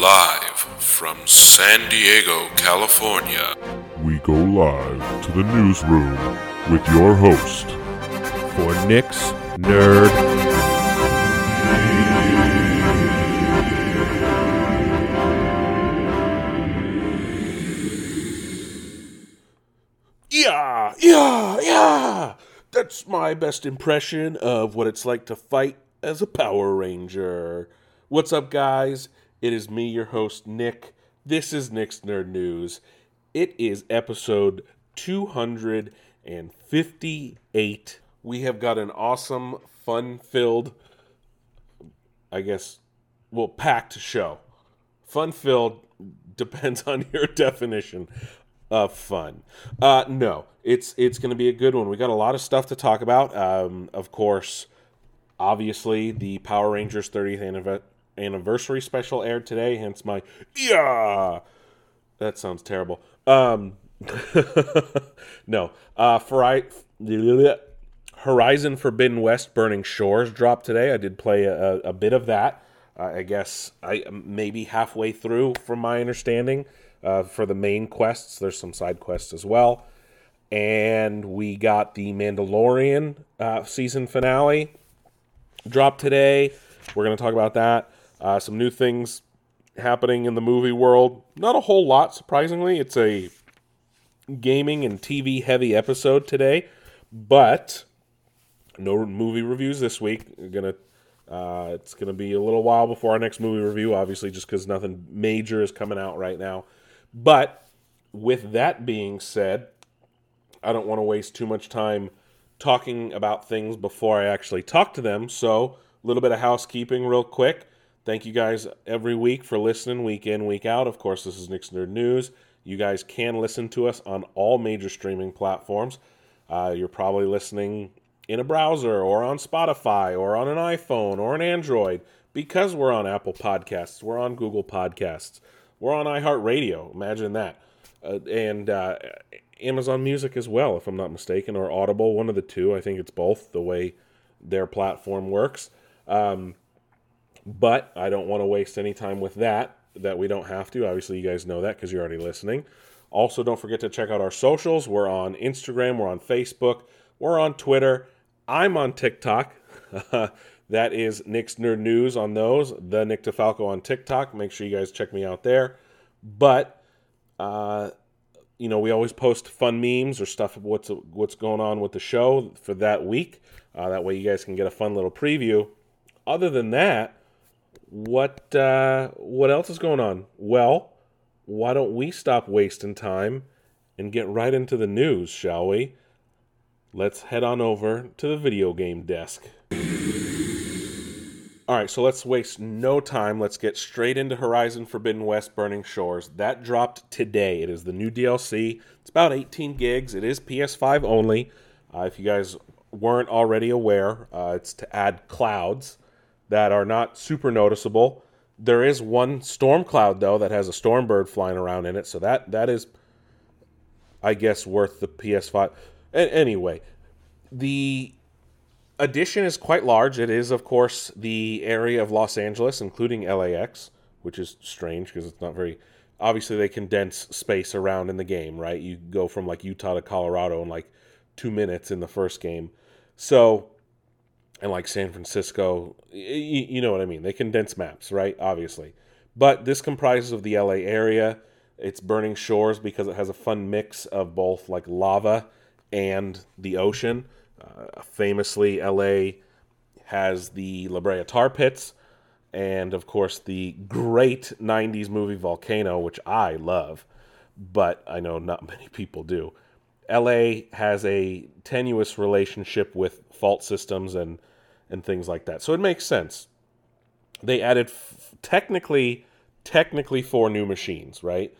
Live from San Diego, California. We go live to the newsroom with your host, for Nick's Nerd. Yeah, yeah, yeah. That's my best impression of what it's like to fight as a Power Ranger. What's up, guys? It is me, your host, Nick. This is Nick's Nerd News. It is episode 258. We have got an awesome, fun filled, I guess, well, packed show. Fun filled depends on your definition of fun. Uh, no, it's it's going to be a good one. We got a lot of stuff to talk about. Um, of course, obviously the Power Rangers 30th anniversary special aired today. Hence my yeah. That sounds terrible. Um, no, uh, for I, Horizon Forbidden West Burning Shores dropped today. I did play a, a bit of that. Uh, I guess I maybe halfway through, from my understanding. Uh, for the main quests, there's some side quests as well, and we got the Mandalorian uh, season finale dropped today. We're going to talk about that. Uh, some new things happening in the movie world. Not a whole lot, surprisingly. It's a gaming and TV heavy episode today, but no movie reviews this week. We're gonna uh, it's gonna be a little while before our next movie review, obviously, just because nothing major is coming out right now. But with that being said, I don't want to waste too much time talking about things before I actually talk to them. So, a little bit of housekeeping, real quick. Thank you guys every week for listening, week in, week out. Of course, this is Nick's Nerd News. You guys can listen to us on all major streaming platforms. Uh, you're probably listening in a browser or on Spotify or on an iPhone or an Android because we're on Apple Podcasts, we're on Google Podcasts, we're on iHeartRadio. Imagine that. Uh, and uh, Amazon Music as well, if I'm not mistaken, or Audible, one of the two. I think it's both the way their platform works. Um, but I don't want to waste any time with that, that we don't have to. Obviously, you guys know that because you're already listening. Also, don't forget to check out our socials. We're on Instagram, we're on Facebook, we're on Twitter. I'm on TikTok. that is Nick's Nerd News on those. The Nick DeFalco on TikTok. Make sure you guys check me out there. But uh, you know, we always post fun memes or stuff what's what's going on with the show for that week. Uh, that way, you guys can get a fun little preview. Other than that, what uh, what else is going on? Well, why don't we stop wasting time and get right into the news, shall we? Let's head on over to the video game desk. All right, so let's waste no time. Let's get straight into Horizon Forbidden West Burning Shores. That dropped today. It is the new DLC. It's about 18 gigs. It is PS5 only. Uh, if you guys weren't already aware, uh, it's to add clouds that are not super noticeable. There is one storm cloud though that has a storm bird flying around in it, so that that is, I guess, worth the PS5. A- anyway, the addition is quite large. It is, of course, the area of Los Angeles, including LAX, which is strange because it's not very. Obviously, they condense space around in the game, right? You go from like Utah to Colorado in like two minutes in the first game. So, and like San Francisco, you, you know what I mean. They condense maps, right? Obviously. But this comprises of the LA area. It's burning shores because it has a fun mix of both like lava and the ocean. Uh, famously, LA has the La Brea Tar Pits, and of course, the great 90s movie Volcano, which I love, but I know not many people do. LA has a tenuous relationship with fault systems and, and things like that. So it makes sense. They added f- technically technically four new machines, right?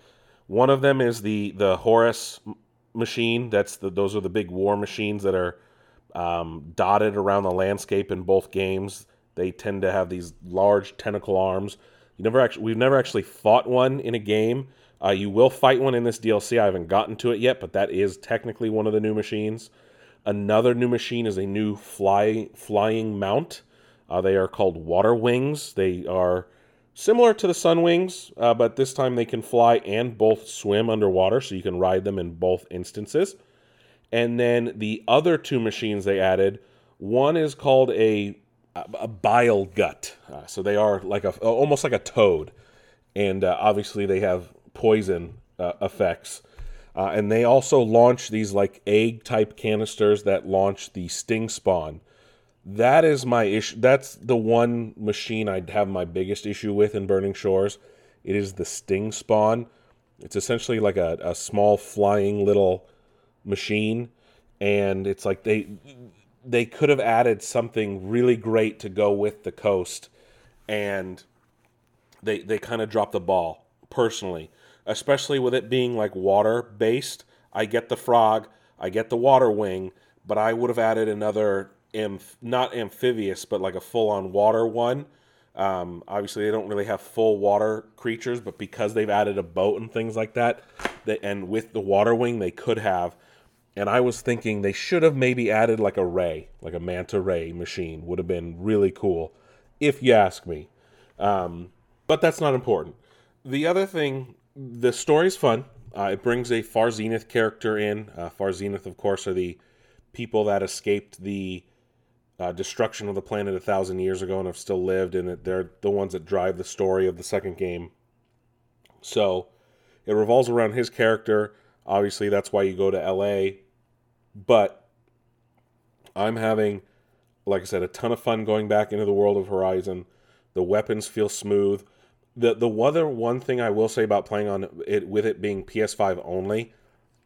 One of them is the the Horus machine. That's the those are the big war machines that are um, dotted around the landscape in both games. They tend to have these large tentacle arms. You never actually, we've never actually fought one in a game. Uh, you will fight one in this DLC. I haven't gotten to it yet, but that is technically one of the new machines. Another new machine is a new fly flying mount. Uh, they are called water wings. They are similar to the Sunwings, uh, but this time they can fly and both swim underwater, so you can ride them in both instances. And then the other two machines they added, one is called a a bile gut, uh, so they are like a almost like a toad, and uh, obviously they have poison uh, effects. Uh, and they also launch these like egg type canisters that launch the sting spawn. That is my issue. That's the one machine I'd have my biggest issue with in Burning Shores. It is the sting spawn. It's essentially like a, a small flying little machine, and it's like they they could have added something really great to go with the coast, and they they kind of dropped the ball personally especially with it being like water based. I get the frog, I get the water wing, but I would have added another amph- not amphibious, but like a full on water one. Um, obviously, they don't really have full water creatures, but because they've added a boat and things like that, they, and with the water wing, they could have. And I was thinking they should have maybe added like a ray, like a manta ray machine, would have been really cool, if you ask me. Um, but that's not important. The other thing the story's fun. Uh, it brings a Far Zenith character in. Uh, Far Zenith, of course, are the people that escaped the uh, destruction of the planet a thousand years ago and have still lived, and they're the ones that drive the story of the second game. So it revolves around his character. Obviously, that's why you go to LA. But I'm having, like I said, a ton of fun going back into the world of Horizon. The weapons feel smooth the the other one thing I will say about playing on it with it being PS5 only,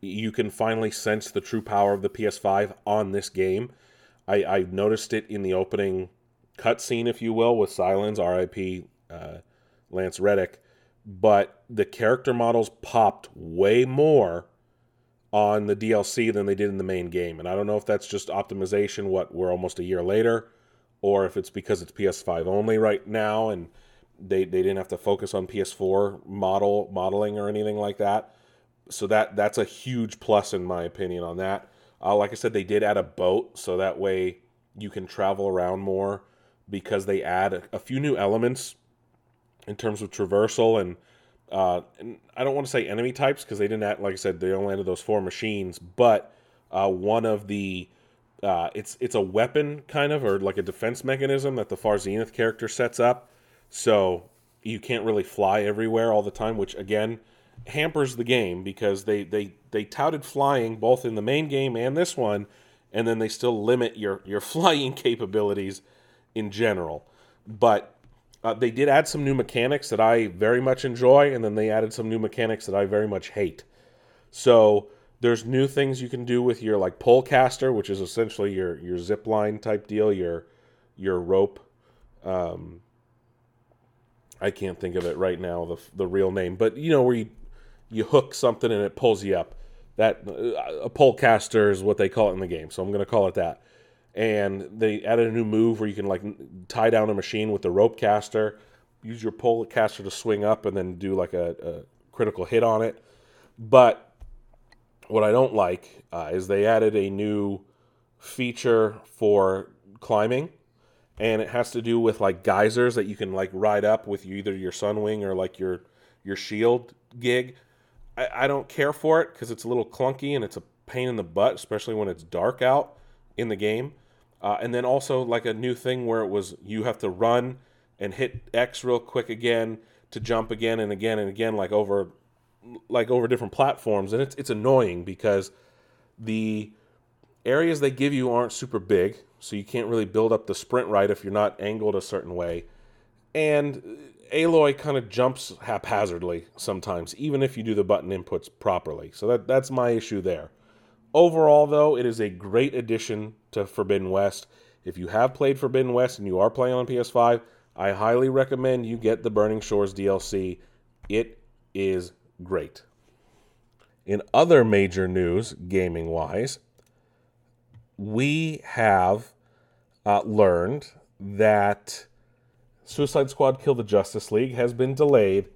you can finally sense the true power of the PS5 on this game. I, I noticed it in the opening cutscene, if you will, with Sylens, R.I.P. Uh, Lance Reddick, but the character models popped way more on the DLC than they did in the main game, and I don't know if that's just optimization. What we're almost a year later, or if it's because it's PS5 only right now and they they didn't have to focus on PS4 model modeling or anything like that. So that that's a huge plus in my opinion on that. Uh, like I said, they did add a boat, so that way you can travel around more because they add a, a few new elements in terms of traversal and. Uh, and I don't want to say enemy types because they didn't add, like I said, they only added those four machines. But uh, one of the uh, it's it's a weapon kind of or like a defense mechanism that the Far Zenith character sets up so you can't really fly everywhere all the time, which again hampers the game because they they they touted flying both in the main game and this one, and then they still limit your your flying capabilities in general. But uh, they did add some new mechanics that I very much enjoy, and then they added some new mechanics that I very much hate. So there's new things you can do with your like pole caster, which is essentially your your zip line type deal, your your rope um, I can't think of it right now the the real name, but you know where you you hook something and it pulls you up. That uh, a pole caster is what they call it in the game, so I'm going to call it that. And they added a new move where you can like tie down a machine with the rope caster, use your pole caster to swing up and then do like a, a critical hit on it. But what I don't like uh, is they added a new feature for climbing and it has to do with like geysers that you can like ride up with either your Sunwing or like your your shield gig. I, I don't care for it because it's a little clunky and it's a pain in the butt, especially when it's dark out in the game. Uh, and then also like a new thing where it was you have to run and hit X real quick again to jump again and again and again like over like over different platforms and it's it's annoying because the areas they give you aren't super big so you can't really build up the sprint right if you're not angled a certain way. And Aloy kind of jumps haphazardly sometimes, even if you do the button inputs properly. So that, that's my issue there. Overall, though, it is a great addition to Forbidden West. If you have played Forbidden West and you are playing on PS5, I highly recommend you get the Burning Shores DLC. It is great. In other major news, gaming wise, we have uh, learned that Suicide Squad Kill the Justice League has been delayed.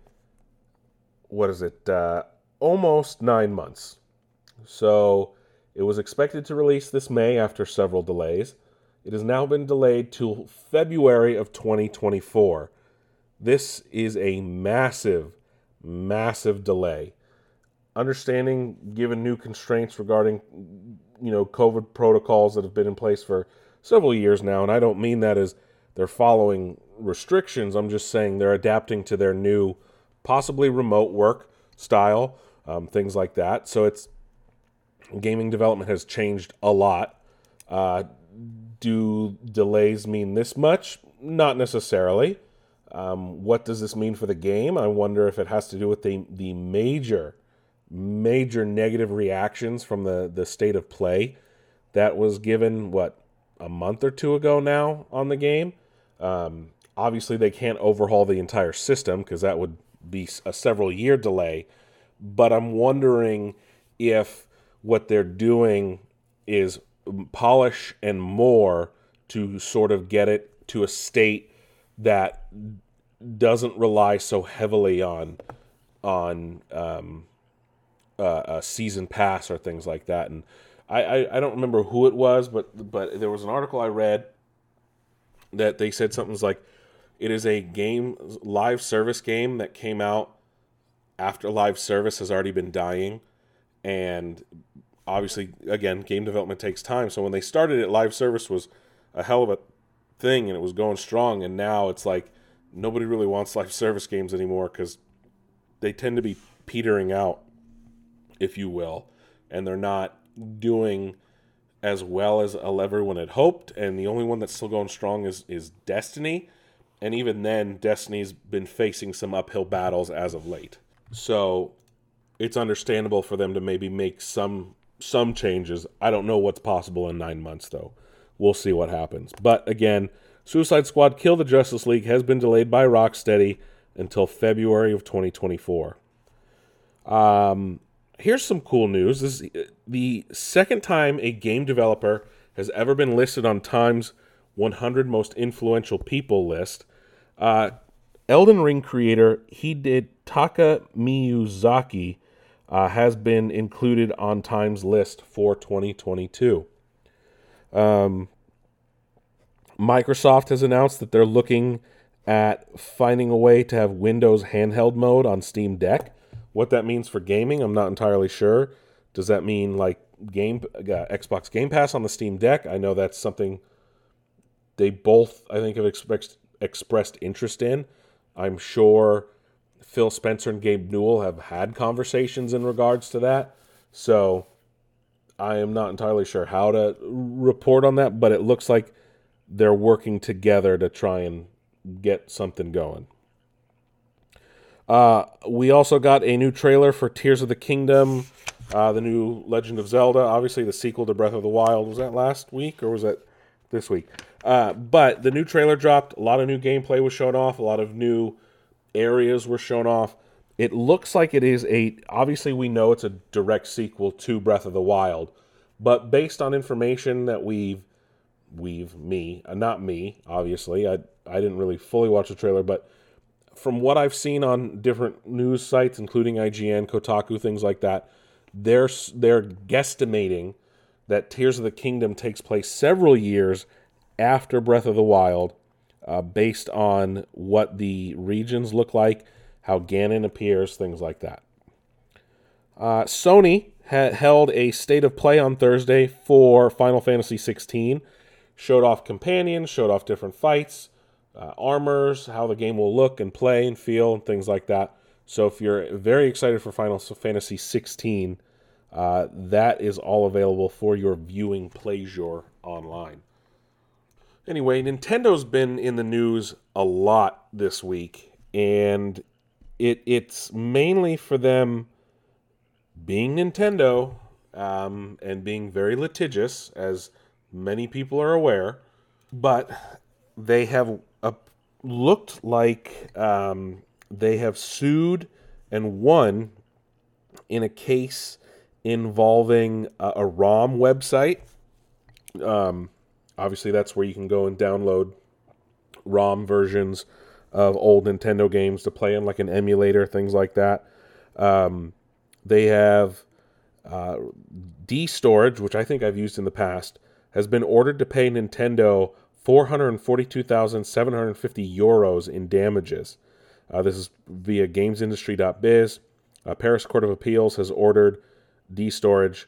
What is it? Uh, almost nine months. So it was expected to release this May after several delays. It has now been delayed to February of 2024. This is a massive, massive delay. Understanding, given new constraints regarding, you know, COVID protocols that have been in place for several years now, and I don't mean that as they're following restrictions. I'm just saying they're adapting to their new, possibly remote work style, um, things like that. So it's gaming development has changed a lot. Uh, do delays mean this much? Not necessarily. Um, what does this mean for the game? I wonder if it has to do with the the major, major negative reactions from the the state of play that was given what a month or two ago now on the game. Um, obviously, they can't overhaul the entire system because that would be a several year delay. But I'm wondering if what they're doing is polish and more to sort of get it to a state that doesn't rely so heavily on on um, uh, a season pass or things like that. And I, I, I don't remember who it was, but but there was an article I read that they said something's like it is a game live service game that came out after live service has already been dying. And obviously again game development takes time. So when they started it live service was a hell of a thing and it was going strong. And now it's like nobody really wants live service games anymore because they tend to be petering out if you will. And they're not doing as well as everyone had hoped and the only one that's still going strong is is destiny and even then destiny's been facing some uphill battles as of late so it's understandable for them to maybe make some some changes. I don't know what's possible in nine months, though. We'll see what happens. But again, Suicide Squad Kill the Justice League has been delayed by Rocksteady until February of 2024. Um, here's some cool news. This is the second time a game developer has ever been listed on Time's 100 Most Influential People list. Uh, Elden Ring creator Hidetaka Miyazaki uh, has been included on Time's list for 2022. Um, Microsoft has announced that they're looking at finding a way to have Windows handheld mode on Steam Deck. What that means for gaming, I'm not entirely sure. Does that mean like game uh, Xbox Game Pass on the Steam Deck? I know that's something they both I think have expressed expressed interest in. I'm sure Phil Spencer and Gabe Newell have had conversations in regards to that. So I am not entirely sure how to report on that, but it looks like they're working together to try and get something going. Uh, we also got a new trailer for Tears of the Kingdom, uh, the new Legend of Zelda, obviously the sequel to Breath of the Wild. Was that last week or was that this week? Uh, but the new trailer dropped. A lot of new gameplay was shown off. A lot of new areas were shown off. It looks like it is a. Obviously, we know it's a direct sequel to Breath of the Wild, but based on information that we've, we've me, uh, not me, obviously, I I didn't really fully watch the trailer, but from what I've seen on different news sites, including IGN, Kotaku, things like that, they're they're guesstimating that Tears of the Kingdom takes place several years after Breath of the Wild uh, based on what the regions look like, how Ganon appears, things like that. Uh, Sony had held a state of play on Thursday for Final Fantasy XVI. Showed off companions, showed off different fights, uh, armors, how the game will look and play and feel, and things like that. So if you're very excited for Final Fantasy XVI, uh, that is all available for your viewing pleasure online. Anyway, Nintendo's been in the news a lot this week, and it it's mainly for them being Nintendo um, and being very litigious, as many people are aware. But they have uh, looked like um, they have sued and won in a case involving a, a ROM website. Um, obviously that's where you can go and download ROM versions of old Nintendo games to play on like an emulator, things like that. Um, they have uh, D Storage, which I think I've used in the past, has been ordered to pay Nintendo 442,750 euros in damages. Uh, this is via GamesIndustry.biz. Uh, Paris Court of Appeals has ordered DStorage,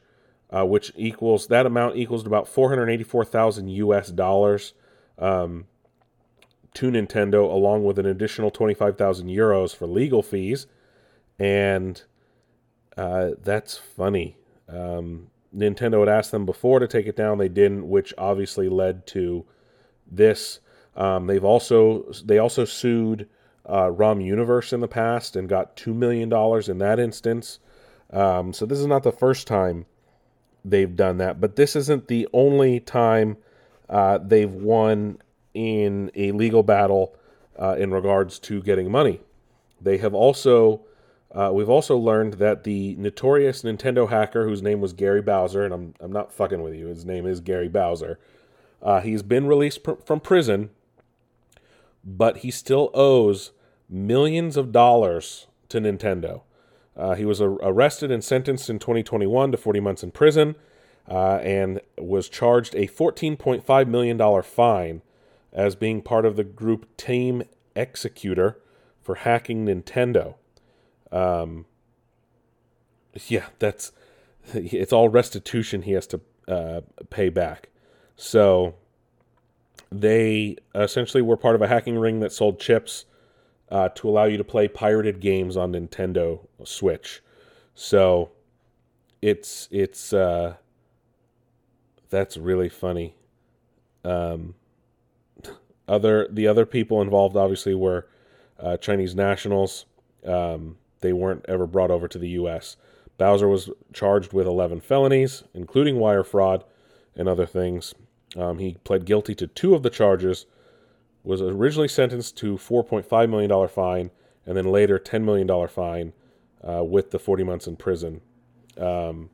uh, which equals that amount equals to about 484,000 US dollars um, to Nintendo, along with an additional 25,000 euros for legal fees, and uh, that's funny. Um, Nintendo had asked them before to take it down, they didn't, which obviously led to this. Um, they've also they also sued uh, ROM Universe in the past and got two million dollars in that instance. Um, so this is not the first time they've done that, but this isn't the only time uh, they've won in a legal battle uh, in regards to getting money. They have also uh, we've also learned that the notorious Nintendo hacker, whose name was Gary Bowser, and I'm I'm not fucking with you, his name is Gary Bowser. Uh, he's been released pr- from prison, but he still owes millions of dollars to Nintendo. Uh, he was a- arrested and sentenced in 2021 to 40 months in prison, uh, and was charged a 14.5 million dollar fine as being part of the group Team Xecuter for hacking Nintendo. Um, yeah, that's it's all restitution he has to uh, pay back. So they essentially were part of a hacking ring that sold chips uh, to allow you to play pirated games on Nintendo Switch. So it's it's uh, that's really funny. Um, other the other people involved obviously were uh, Chinese nationals. Um, they weren't ever brought over to the U.S. Bowser was charged with 11 felonies, including wire fraud and other things. Um, he pled guilty to two of the charges, was originally sentenced to $4.5 million fine, and then later $10 million fine uh, with the 40 months in prison. Um,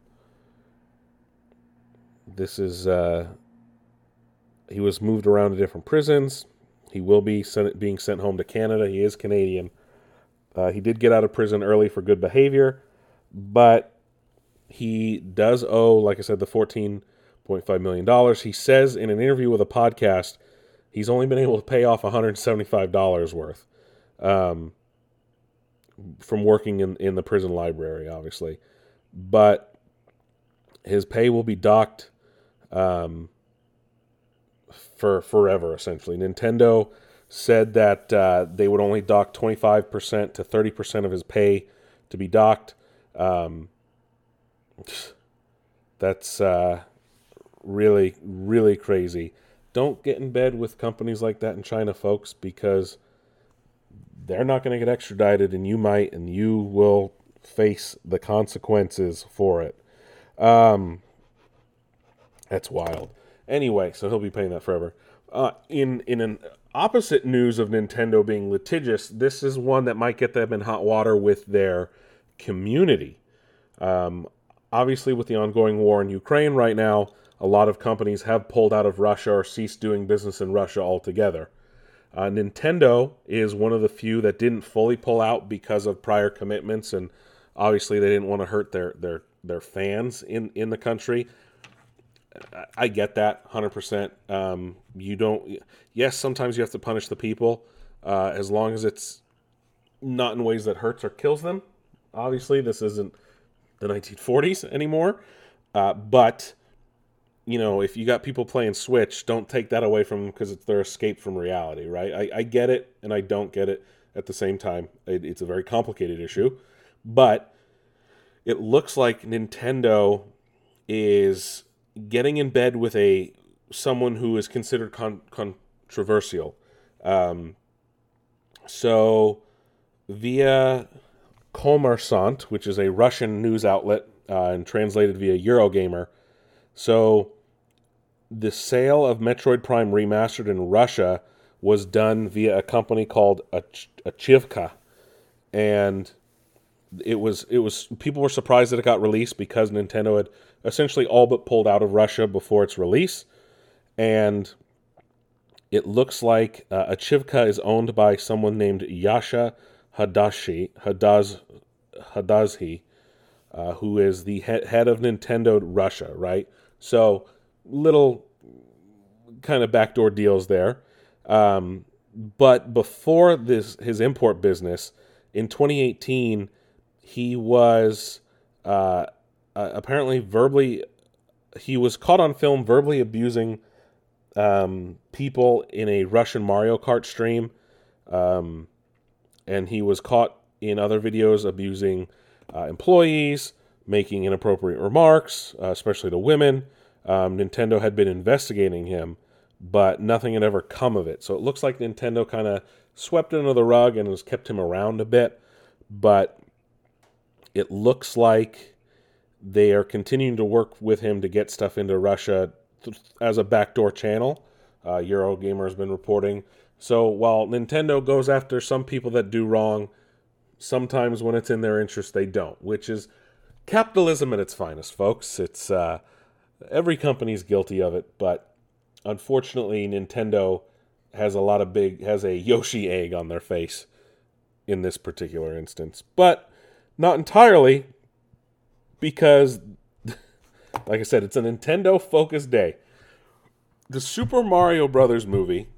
this is, uh, he was moved around to different prisons. He will be sent, being sent home to Canada. He is Canadian. Uh, he did get out of prison early for good behavior, but he does owe, like I said, the $14.5 million. He says in an interview with a podcast, he's only been able to pay off $175 worth um, from working in, in the prison library, obviously. But his pay will be docked um, for forever, essentially. Nintendo said that uh, they would only dock 25% to 30% of his pay to be docked. Um, that's uh, really, really crazy. Don't get in bed with companies like that in China, folks, because they're not going to get extradited and you might, and you will face the consequences for it. Um, that's wild. Anyway, so he'll be paying that forever. Uh, in in an opposite news of Nintendo being litigious, this is one that might get them in hot water with their community. Um, obviously, with the ongoing war in Ukraine right now, a lot of companies have pulled out of Russia or ceased doing business in Russia altogether. Uh, Nintendo is one of the few that didn't fully pull out because of prior commitments, and obviously they didn't want to hurt their their their fans in in the country. I get that 100%. Um, you don't, yes, sometimes you have to punish the people uh, as long as it's not in ways that hurts or kills them. Obviously, this isn't the 1940s anymore. Uh, but, you know, if you got people playing Switch, don't take that away from them because it's their escape from reality, right? I, I, get it and I don't get it at the same time. It, it's a very complicated issue. But it looks like Nintendo is getting in bed with a someone who is considered con- controversial. Um, so, via Kommersant, which is a Russian news outlet uh, and translated via Eurogamer, so the sale of Metroid Prime Remastered in Russia was done via a company called Ach- Achivka, and it was it was people were surprised that it got released because Nintendo had essentially all but pulled out of Russia before its release, and it looks like uh, Achivka is owned by someone named Yasha Hadashi Hadaz Hadazhi, uh, who is the head, head of Nintendo Russia. Right, so little kind of backdoor deals there. Um, but before this, his import business in 2018, he was uh, uh, apparently verbally he was caught on film verbally abusing um, people in a Russian Mario Kart stream, um, and he was caught in other videos abusing uh, employees, making inappropriate remarks, uh, especially to women. Um, Nintendo had been investigating him, but nothing had ever come of it. So it looks like Nintendo kind of swept it under the rug and has kept him around a bit. But it looks like they are continuing to work with him to get stuff into Russia th- as a backdoor channel. Uh, Eurogamer has been reporting. So while Nintendo goes after some people that do wrong, sometimes when it's in their interest, they don't, which is capitalism at its finest, folks. It's uh, every company's guilty of it, but unfortunately, Nintendo has a lot of big has a Yoshi egg on their face in this particular instance, but not entirely because, like I said, it's a Nintendo focused day. The Super Mario Brothers movie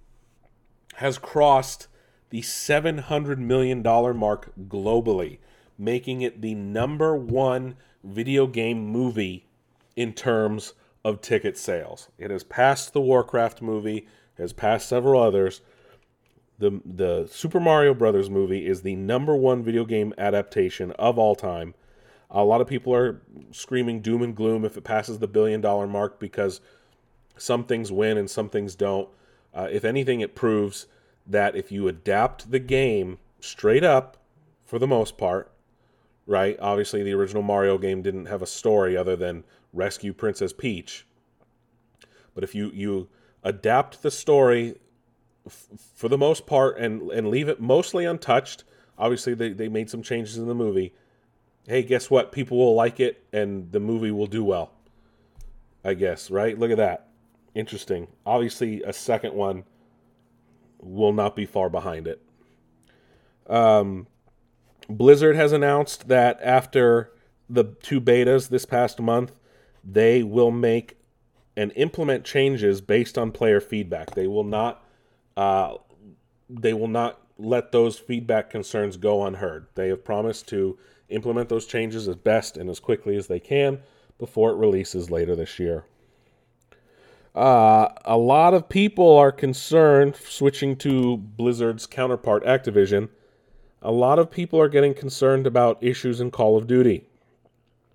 has crossed the $700 million mark globally, making it the number one video game movie in terms of ticket sales. It has passed the Warcraft movie, has passed several others. The, the Super Mario Brothers movie is the number one video game adaptation of all time. A lot of people are screaming doom and gloom if it passes the billion dollar mark because some things win and some things don't. Uh, if anything, it proves that if you adapt the game straight up, for the most part, right? Obviously, the original Mario game didn't have a story other than rescue Princess Peach. But if you you adapt the story f- for the most part and and leave it mostly untouched, obviously they, they made some changes in the movie. Hey, guess what? People will like it and the movie will do well. I guess, right? Look at that. Interesting. Obviously, a second one will not be far behind it. Um, Blizzard has announced that after the two betas this past month, they will make and implement changes based on player feedback. They will not, uh, they will not let those feedback concerns go unheard. They have promised to implement those changes as best and as quickly as they can before it releases later this year. Uh, a lot of people are concerned, switching to Blizzard's counterpart, Activision. A lot of people are getting concerned about issues in Call of Duty.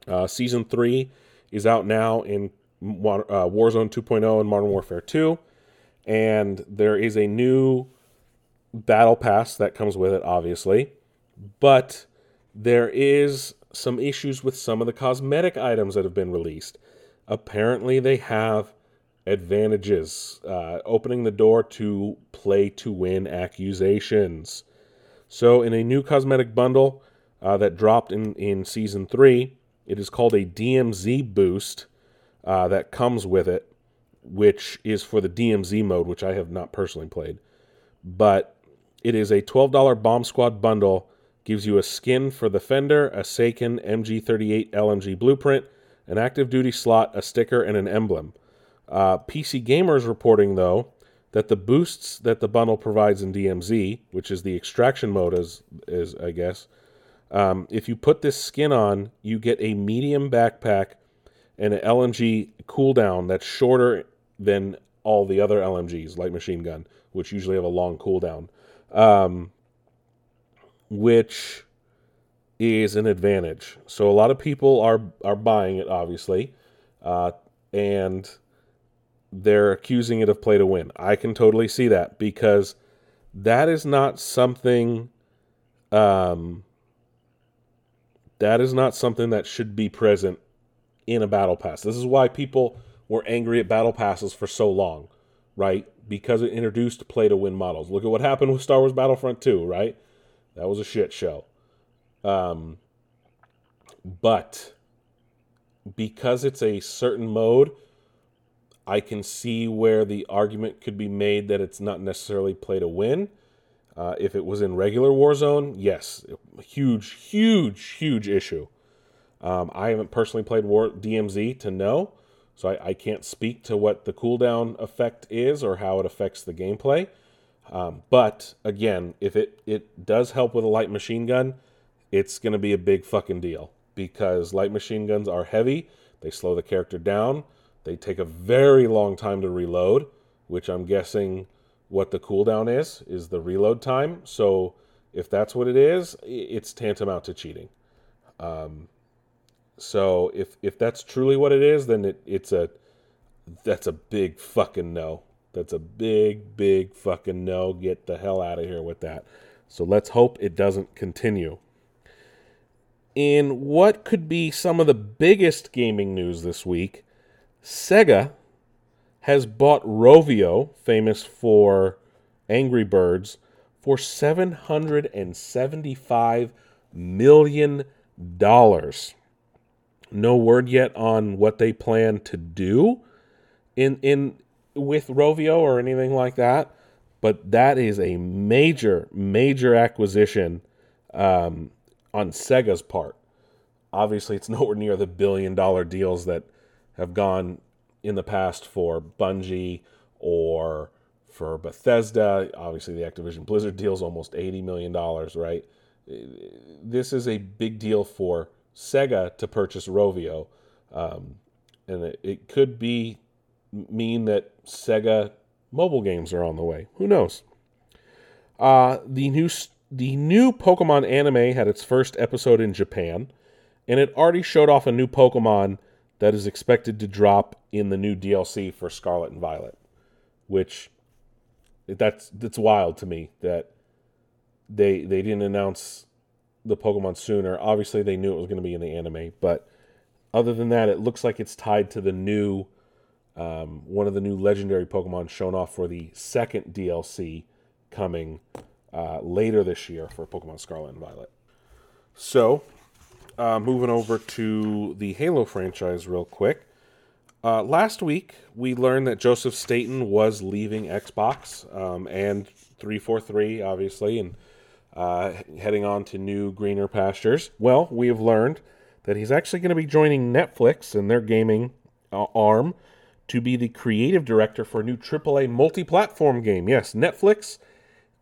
Uh, season 3 is out now in uh, Warzone 2.0 and Modern Warfare 2. And there is a new battle pass that comes with it, obviously. But there is some issues with some of the cosmetic items that have been released. Apparently, they have advantages, uh, opening the door to play to win accusations. So, in a new cosmetic bundle uh, that dropped in, in season three, it is called a DMZ boost uh, that comes with it, which is for the DMZ mode, which I have not personally played. But it is a $12 Bomb Squad bundle, gives you a skin for the Fender, a Sakin MG38 LMG blueprint, an active duty slot, a sticker, and an emblem. Uh, PC Gamers reporting, though, that the boosts that the bundle provides in DMZ, which is the extraction mode, is, is I guess, um, if you put this skin on, you get a medium backpack and an LMG cooldown that's shorter than all the other LMGs, light machine gun, which usually have a long cooldown, um, which is an advantage. So a lot of people are are buying it, obviously, uh, and they're accusing it of play to win. I can totally see that because that is not something um that is not something that should be present in a battle pass. This is why people were angry at battle passes for so long, right? Because it introduced play to win models. Look at what happened with Star Wars Battlefront 2, right? That was a shit show. Um but because it's a certain mode I can see where the argument could be made that it's not necessarily play to win. Uh, if it was in regular Warzone, yes, huge, huge, huge issue. Um, I haven't personally played War DMZ to know, so I, I, can't speak to what the cooldown effect is or how it affects the gameplay. Um, but again, if it, it does help with a light machine gun, it's going to be a big fucking deal because light machine guns are heavy. They slow the character down. They take a very long time to reload, which I'm guessing what the cooldown is, is the reload time. So if that's what it is, it's tantamount to cheating. Um, so if if that's truly what it is, then it, it's a that's a big fucking no. That's a big, big fucking no. Get the hell out of here with that. So let's hope it doesn't continue. In what could be some of the biggest gaming news this week, Sega has bought Rovio, famous for Angry Birds, for $775 million. No word yet on what they plan to do in in with Rovio or anything like that, but that is a major, major acquisition um, on Sega's part. Obviously, it's nowhere near the billion dollar deals that have gone in the past for Bungie or for Bethesda. Obviously, the Activision Blizzard deal is almost $80 million, right? This is a big deal for Sega to purchase Rovio. Um, and it, it could be mean that Sega mobile games are on the way. Who knows? Uh, the new the new Pokemon anime had its first episode in Japan, and it already showed off a new Pokemon that is expected to drop in the new DLC for Scarlet and Violet, which that's that's wild to me that they they didn't announce the Pokemon sooner. Obviously, they knew it was going to be in the anime, but other than that, it looks like it's tied to the new um, one of the new legendary Pokemon shown off for the second DLC coming uh, later this year for Pokemon Scarlet and Violet. So, uh, moving over to the Halo franchise, real quick. Uh, last week, we learned that Joseph Staten was leaving Xbox um, and 343, obviously, and uh, heading on to new, greener pastures. Well, we have learned that he's actually going to be joining Netflix and their gaming uh, arm to be the creative director for a new AAA multi platform game. Yes, Netflix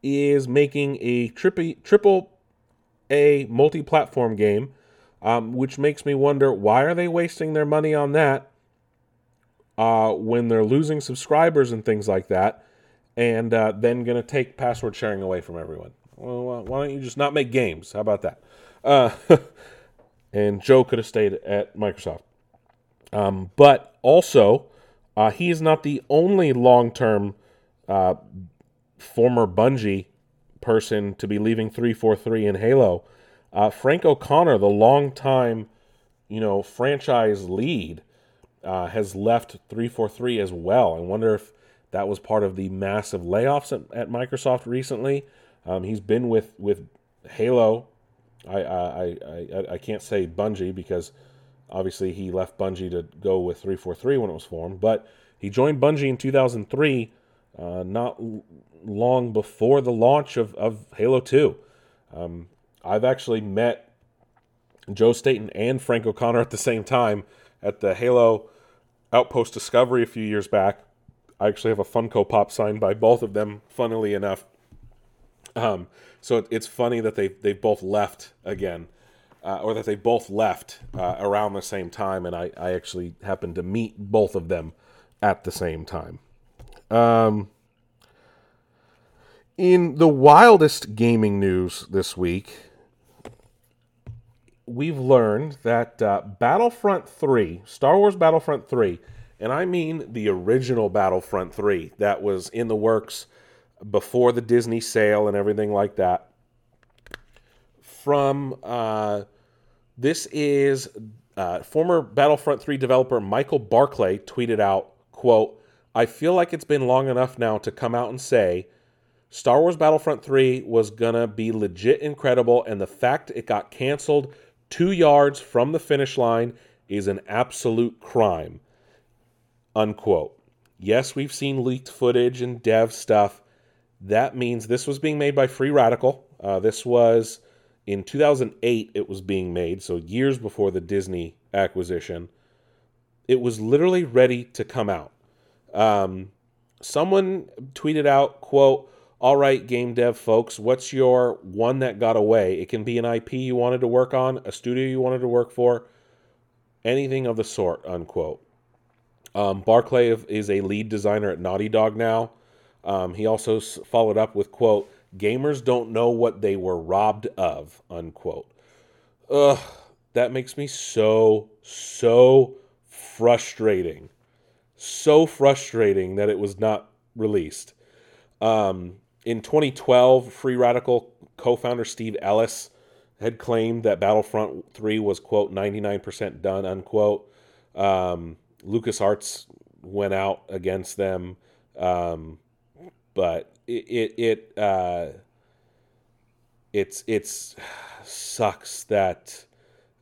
is making a triple, triple A multi platform game, um, which makes me wonder why are they wasting their money on that uh, when they're losing subscribers and things like that, and uh, then going to take password sharing away from everyone? Well, why don't you just not make games? How about that? Uh, and Joe could have stayed at Microsoft. Um, but also, uh, he is not the only long term uh, former Bungie person to be leaving 343 in Halo. Uh, Frank O'Connor, the longtime, you know, franchise lead, uh, has left 343 as well. I wonder if that was part of the massive layoffs at, at Microsoft recently. Um, he's been with with Halo. I I, I I can't say Bungie because Obviously, he left Bungie to go with 343 when it was formed, but he joined Bungie in 2003, uh, not long before the launch of, of Halo 2. Um, I've actually met Joe Staten and Frank O'Connor at the same time at the Halo Outpost Discovery a few years back. I actually have a Funko Pop signed by both of them, funnily enough. Um, so it's funny that they they both left again uh, or that they both left uh, around the same time, and I, I actually happened to meet both of them at the same time. Um, in the wildest gaming news this week, we've learned that uh, Battlefront 3, Star Wars Battlefront 3, and I mean the original Battlefront 3 that was in the works before the Disney sale and everything like that, from uh, this is uh, former Battlefront 3 developer Michael Barclay tweeted out, quote, I feel like it's been long enough now to come out and say Star Wars Battlefront 3 was gonna be legit incredible, and the fact it got canceled two yards from the finish line is an absolute crime. Unquote. Yes, we've seen leaked footage and dev stuff. That means this was being made by Free Radical. Uh, this was in 2008, it was being made, so years before the Disney acquisition. It was literally ready to come out. Um, someone tweeted out, "quote all right, game dev folks, what's your one that got away? It can be an IP you wanted to work on, a studio you wanted to work for, anything of the sort, unquote. Um, Barclay is a lead designer at Naughty Dog now. Um, he also followed up with, quote, gamers don't know what they were robbed of, unquote. Ugh, that makes me so, so frustrating. So frustrating that it was not released. Um, in 2012, Free Radical co founder Steve Ellis had claimed that Battlefront 3 was, quote, 99% done, unquote. Um, LucasArts went out against them. Um, but it, it, it uh, it's, it's sucks that,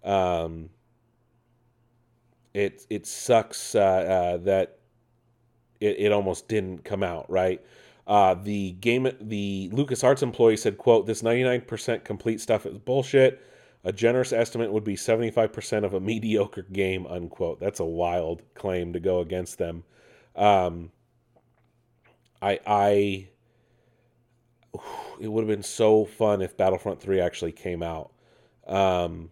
um, it, it sucks, uh, uh, that it, it almost didn't come out, right? Uh, the game, the LucasArts employee said, "quote This 99% complete stuff is bullshit. A generous estimate would be 75% of a mediocre game." Unquote. That's a wild claim to go against them. Um, I, I, it would have been so fun if Battlefront 3 actually came out. Um,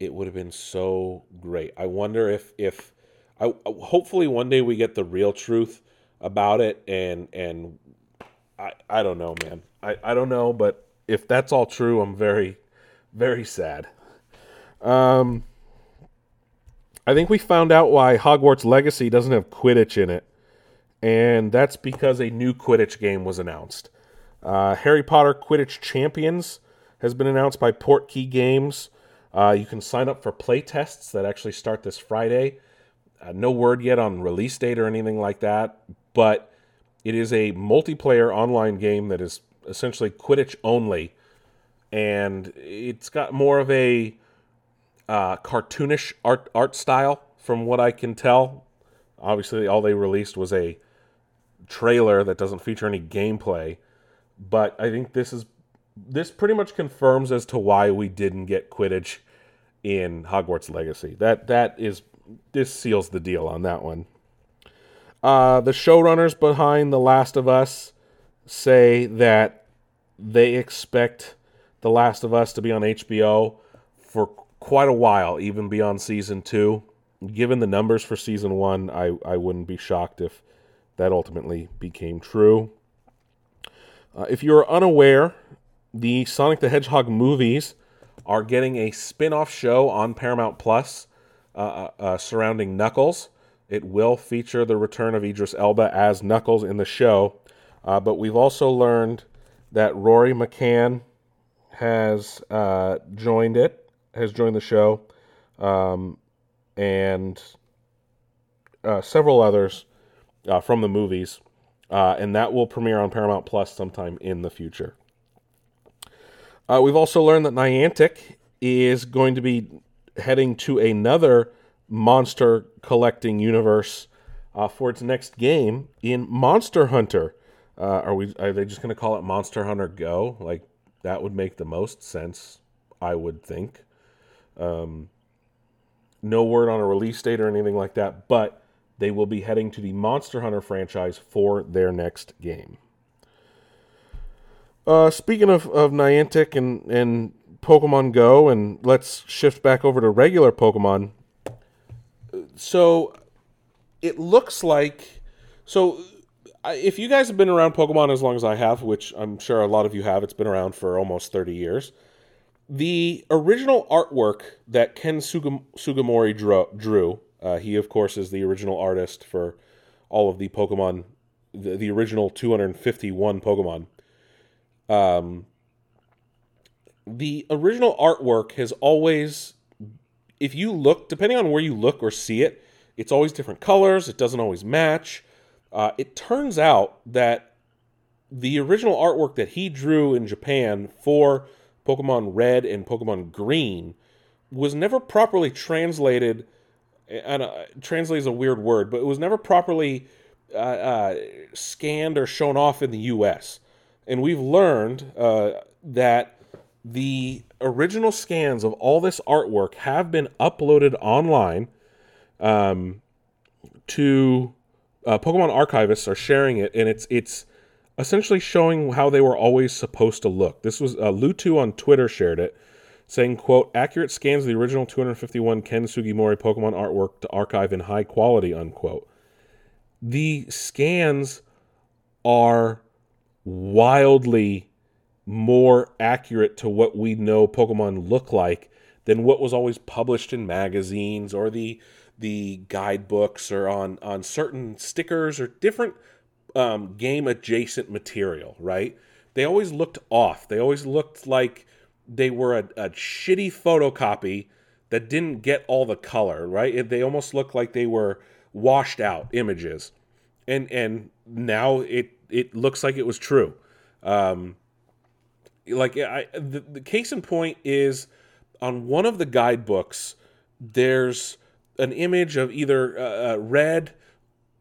it would have been so great. I wonder if, if, I hopefully one day we get the real truth about it and and I I don't know, man. I I don't know, but if that's all true, I'm very very sad. Um I think we found out why Hogwarts Legacy doesn't have Quidditch in it. And that's because a new Quidditch game was announced. Uh, Harry Potter Quidditch Champions has been announced by Portkey Games. Uh, you can sign up for play tests that actually start this Friday. Uh, no word yet on release date or anything like that, but it is a multiplayer online game that is essentially Quidditch only, and it's got more of a uh, cartoonish art art style from what I can tell. Obviously, all they released was a trailer that doesn't feature any gameplay, but I think this is this pretty much confirms as to why we didn't get Quidditch in Hogwarts Legacy. That that is this seals the deal on that one. Uh, the showrunners behind The Last of Us say that they expect The Last of Us to be on HBO for quite a while, even beyond season two. Given the numbers for season one, I, I wouldn't be shocked if that ultimately became true. Uh, if you're unaware, the Sonic the Hedgehog movies are getting a spin off show on Paramount Plus uh, uh, uh surrounding Knuckles. It will feature the return of Idris Elba as Knuckles in the show, uh, but we've also learned that Rory McCann has uh, joined it, has joined the show, um, and uh, several others uh, from the movies, uh, and that will premiere on Paramount Plus sometime in the future. Uh, we've also learned that Niantic is going to be heading to another monster collecting universe uh, for its next game in Monster Hunter. Uh, are we? Are they just going to call it Monster Hunter Go? Like that would make the most sense, I would think. Um, no word on a release date or anything like that, but they will be heading to the Monster Hunter franchise for their next game. Uh, speaking of, of Niantic and, and Pokemon Go, and let's shift back over to regular Pokemon so it looks like so if you guys have been around Pokemon as long as I have, which I'm sure a lot of you have, it's been around for almost 30 years. The original artwork that Ken Sugam- Sugimori drew, drew uh, he of course is the original artist for all of the Pokemon, the, the original 251 Pokemon. Um, the original artwork has always if you look, depending on where you look or see it, it's always different colors. It doesn't always match. Uh, it turns out that the original artwork that he drew in Japan for Pokemon Red and Pokemon Green was never properly translated. And uh, translate is a weird word, but it was never properly uh, uh scanned or shown off in the U.S. And we've learned uh, that the original scans of all this artwork have been uploaded online um, to uh, Pokemon archivists are sharing it, and it's it's essentially showing how they were always supposed to look. This was uh, Lutu on Twitter shared it, saying, "quote Accurate scans of the original 251 Ken Sugimori Pokemon artwork to archive in high quality." Unquote. The scans are wildly more accurate to what we know Pokemon look like than what was always published in magazines or the the guidebooks or on on certain stickers or different um, game adjacent material. Right? They always looked off. They always looked like they were a, a shitty photocopy that didn't get all the color. Right? They almost looked like they were washed out images, and and now it it looks like it was true. Um, like I, the, the case in point is on one of the guidebooks. There's an image of either uh, uh, red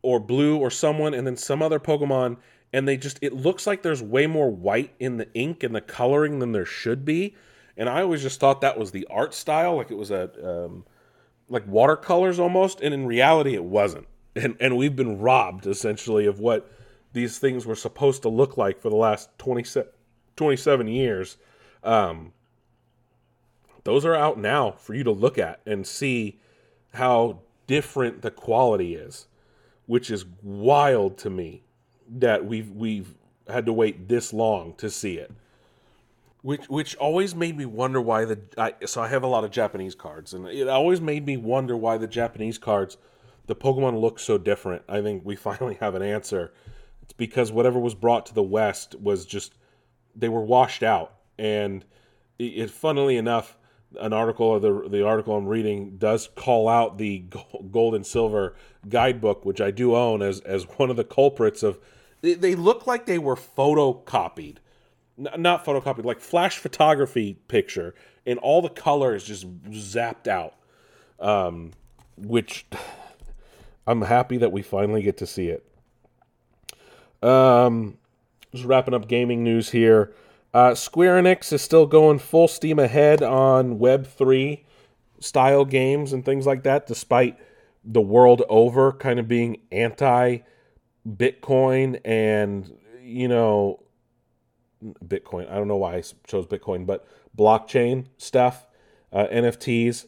or blue or someone, and then some other Pokemon, and they just it looks like there's way more white in the ink and the coloring than there should be. And I always just thought that was the art style, like it was a um, like watercolors almost, and in reality it wasn't. And and we've been robbed essentially of what these things were supposed to look like for the last 27, 27 years. Um, those are out now for you to look at and see how different the quality is, which is wild to me that we've we've had to wait this long to see it. Which which always made me wonder why the I, so I have a lot of Japanese cards and it always made me wonder why the Japanese cards the Pokemon look so different. I think we finally have an answer. It's because whatever was brought to the West was just they were washed out and it, it funnily enough an article or the the article I'm reading does call out the gold and silver guidebook, which I do own, as as one of the culprits of. They, they look like they were photocopied, N- not photocopied, like flash photography picture, and all the color is just zapped out. Um, which I'm happy that we finally get to see it. Um, just wrapping up gaming news here. Uh, Square Enix is still going full steam ahead on Web3 style games and things like that, despite the world over kind of being anti Bitcoin and, you know, Bitcoin. I don't know why I chose Bitcoin, but blockchain stuff, uh, NFTs,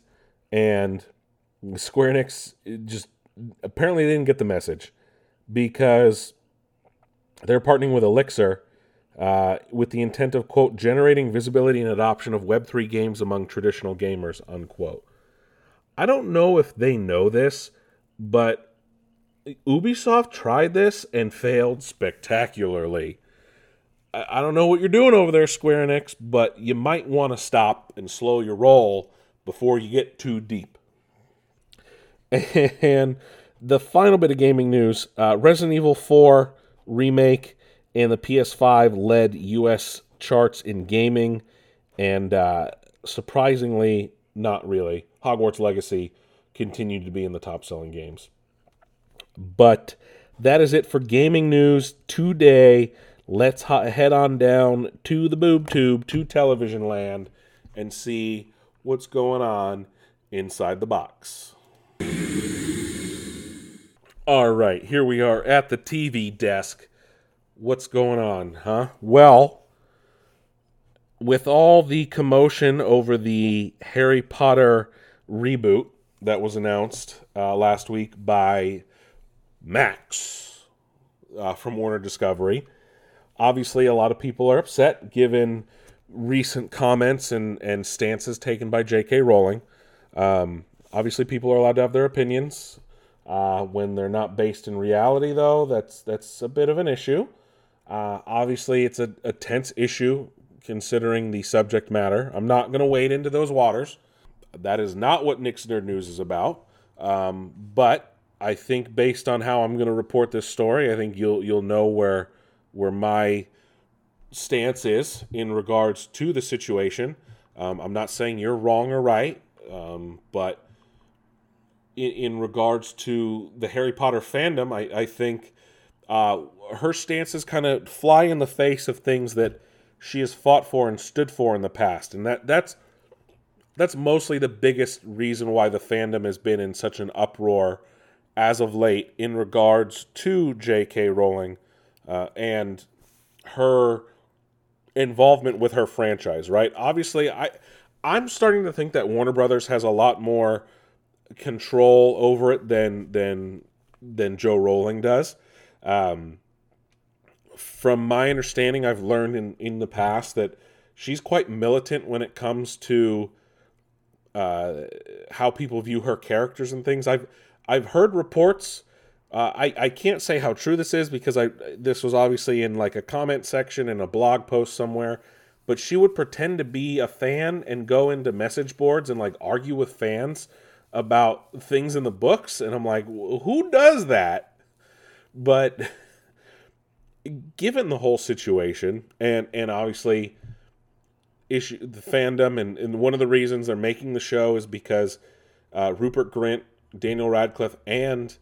and Square Enix just apparently didn't get the message because they're partnering with Elixir uh, with the intent of, quote, generating visibility and adoption of Web3 games among traditional gamers, unquote. I don't know if they know this, but Ubisoft tried this and failed spectacularly. I, I don't know what you're doing over there, Square Enix, but you might want to stop and slow your roll before you get too deep. And the final bit of gaming news uh, Resident Evil 4 remake and the PS5 led US charts in gaming, and uh, surprisingly, not really. Hogwarts Legacy continued to be in the top selling games. But that is it for gaming news today. Let's head on down to the boob tube, to television land, and see what's going on inside the box. All right, here we are at the TV desk what's going on, huh? Well, with all the commotion over the Harry Potter reboot that was announced uh, last week by Max uh, from Warner Discovery, obviously a lot of people are upset given recent comments and, and stances taken by J.K. Rowling. Um, obviously, people are allowed to have their opinions. Uh, when they're not based in reality, though, that's that's a bit of an issue. Uh, obviously, it's a, a tense issue considering the subject matter. I'm not going to wade into those waters. That is not what Nick's Nerd News is about. Um, but I think based on how I'm going to report this story, I think you'll you'll know where where my stance is in regards to the situation. Um, I'm not saying you're wrong or right, um, but in, in, regards to the Harry Potter fandom, I, I think uh, her stances kind of fly in the face of things that she has fought for and stood for in the past, and that that's that's mostly the biggest reason why the fandom has been in such an uproar as of late in regards to J.K. Rowling uh, and her involvement with her franchise, right? Obviously, I I'm starting to think that Warner Brothers has a lot more control over it than than than Jo Rowling does. Um, from my understanding, I've learned in in the past that she's quite militant when it comes to uh, how people view her characters and things. I've I've heard reports. Uh, I I can't say how true this is because I this was obviously in like a comment section in a blog post somewhere. But she would pretend to be a fan and go into message boards and like argue with fans about things in the books, and I'm like, who does that? But given the whole situation, and and obviously issue the fandom and, and one of the reasons they're making the show is because uh, Rupert Grint, Daniel Radcliffe, and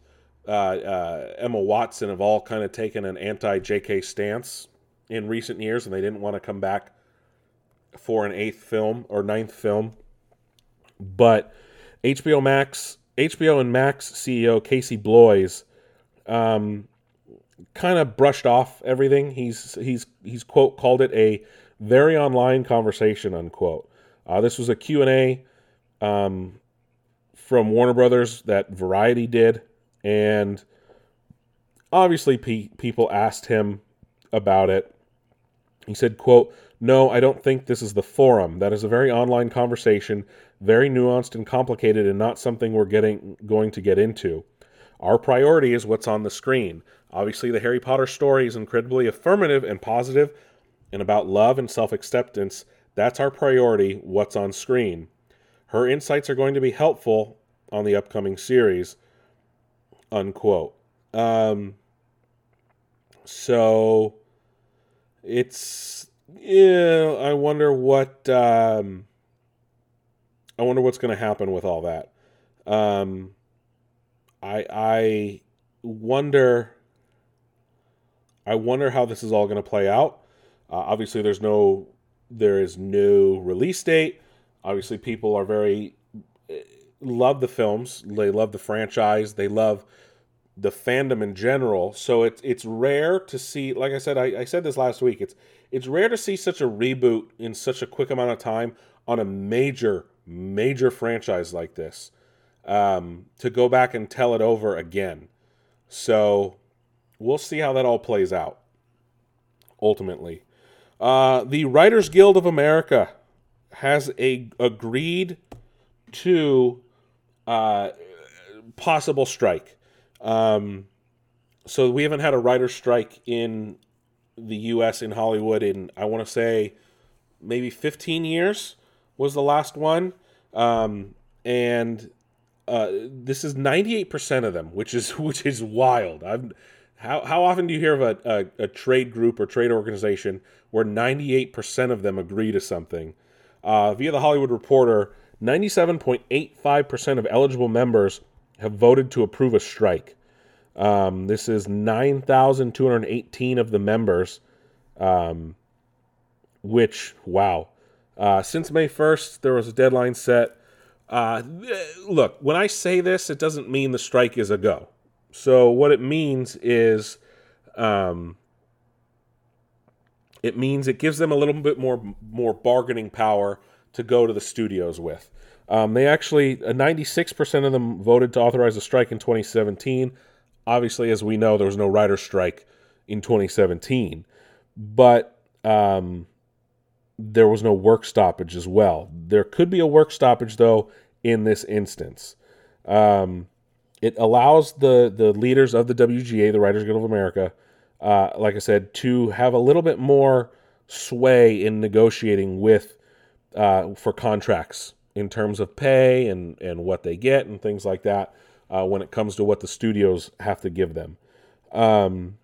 uh, uh, Emma Watson have all kind of taken an anti JK stance in recent years, and they didn't want to come back for an eighth film or ninth film. But HBO Max, HBO and Max CEO Casey Bloys, um, kind of brushed off everything. He's he's he's quote called it a very online conversation unquote. Uh, this was a Q and A um, from Warner Brothers that Variety did, and obviously pe- people asked him about it. He said, "quote No, I don't think this is the forum. That is a very online conversation, very nuanced and complicated, and not something we're getting going to get into." Our priority is what's on the screen. Obviously, the Harry Potter story is incredibly affirmative and positive and about love and self acceptance. That's our priority, what's on screen. Her insights are going to be helpful on the upcoming series. Unquote. Um, so it's yeah, I wonder what um, I wonder what's going to happen with all that. Um, I I wonder I wonder how this is all going to play out. Uh, obviously, there's no there is no release date. Obviously, people are very eh, love the films. They love the franchise. They love the fandom in general. So it's it's rare to see. Like I said, I, I said this last week. It's it's rare to see such a reboot in such a quick amount of time on a major major franchise like this. Um, to go back and tell it over again. So we'll see how that all plays out ultimately. Uh, the Writers Guild of America has a agreed to uh, possible strike. Um, so we haven't had a writer's strike in the U.S. in Hollywood in I want to say maybe 15 years was the last one, um, and uh, this is 98% of them, which is which is wild. I've how, how often do you hear of a, a, a trade group or trade organization where 98% of them agree to something? Uh, via the Hollywood Reporter, 97.85% of eligible members have voted to approve a strike. Um, this is 9,218 of the members, um, which, wow. Uh, since May 1st, there was a deadline set. Uh, look, when I say this, it doesn't mean the strike is a go. So what it means is, um, it means it gives them a little bit more more bargaining power to go to the studios with. Um, they actually, uh, 96% of them voted to authorize a strike in 2017. Obviously, as we know, there was no writer strike in 2017, but um, there was no work stoppage as well. There could be a work stoppage though in this instance. Um, it allows the the leaders of the WGA, the Writers Guild of America, uh, like I said, to have a little bit more sway in negotiating with uh, for contracts in terms of pay and and what they get and things like that uh, when it comes to what the studios have to give them. Um,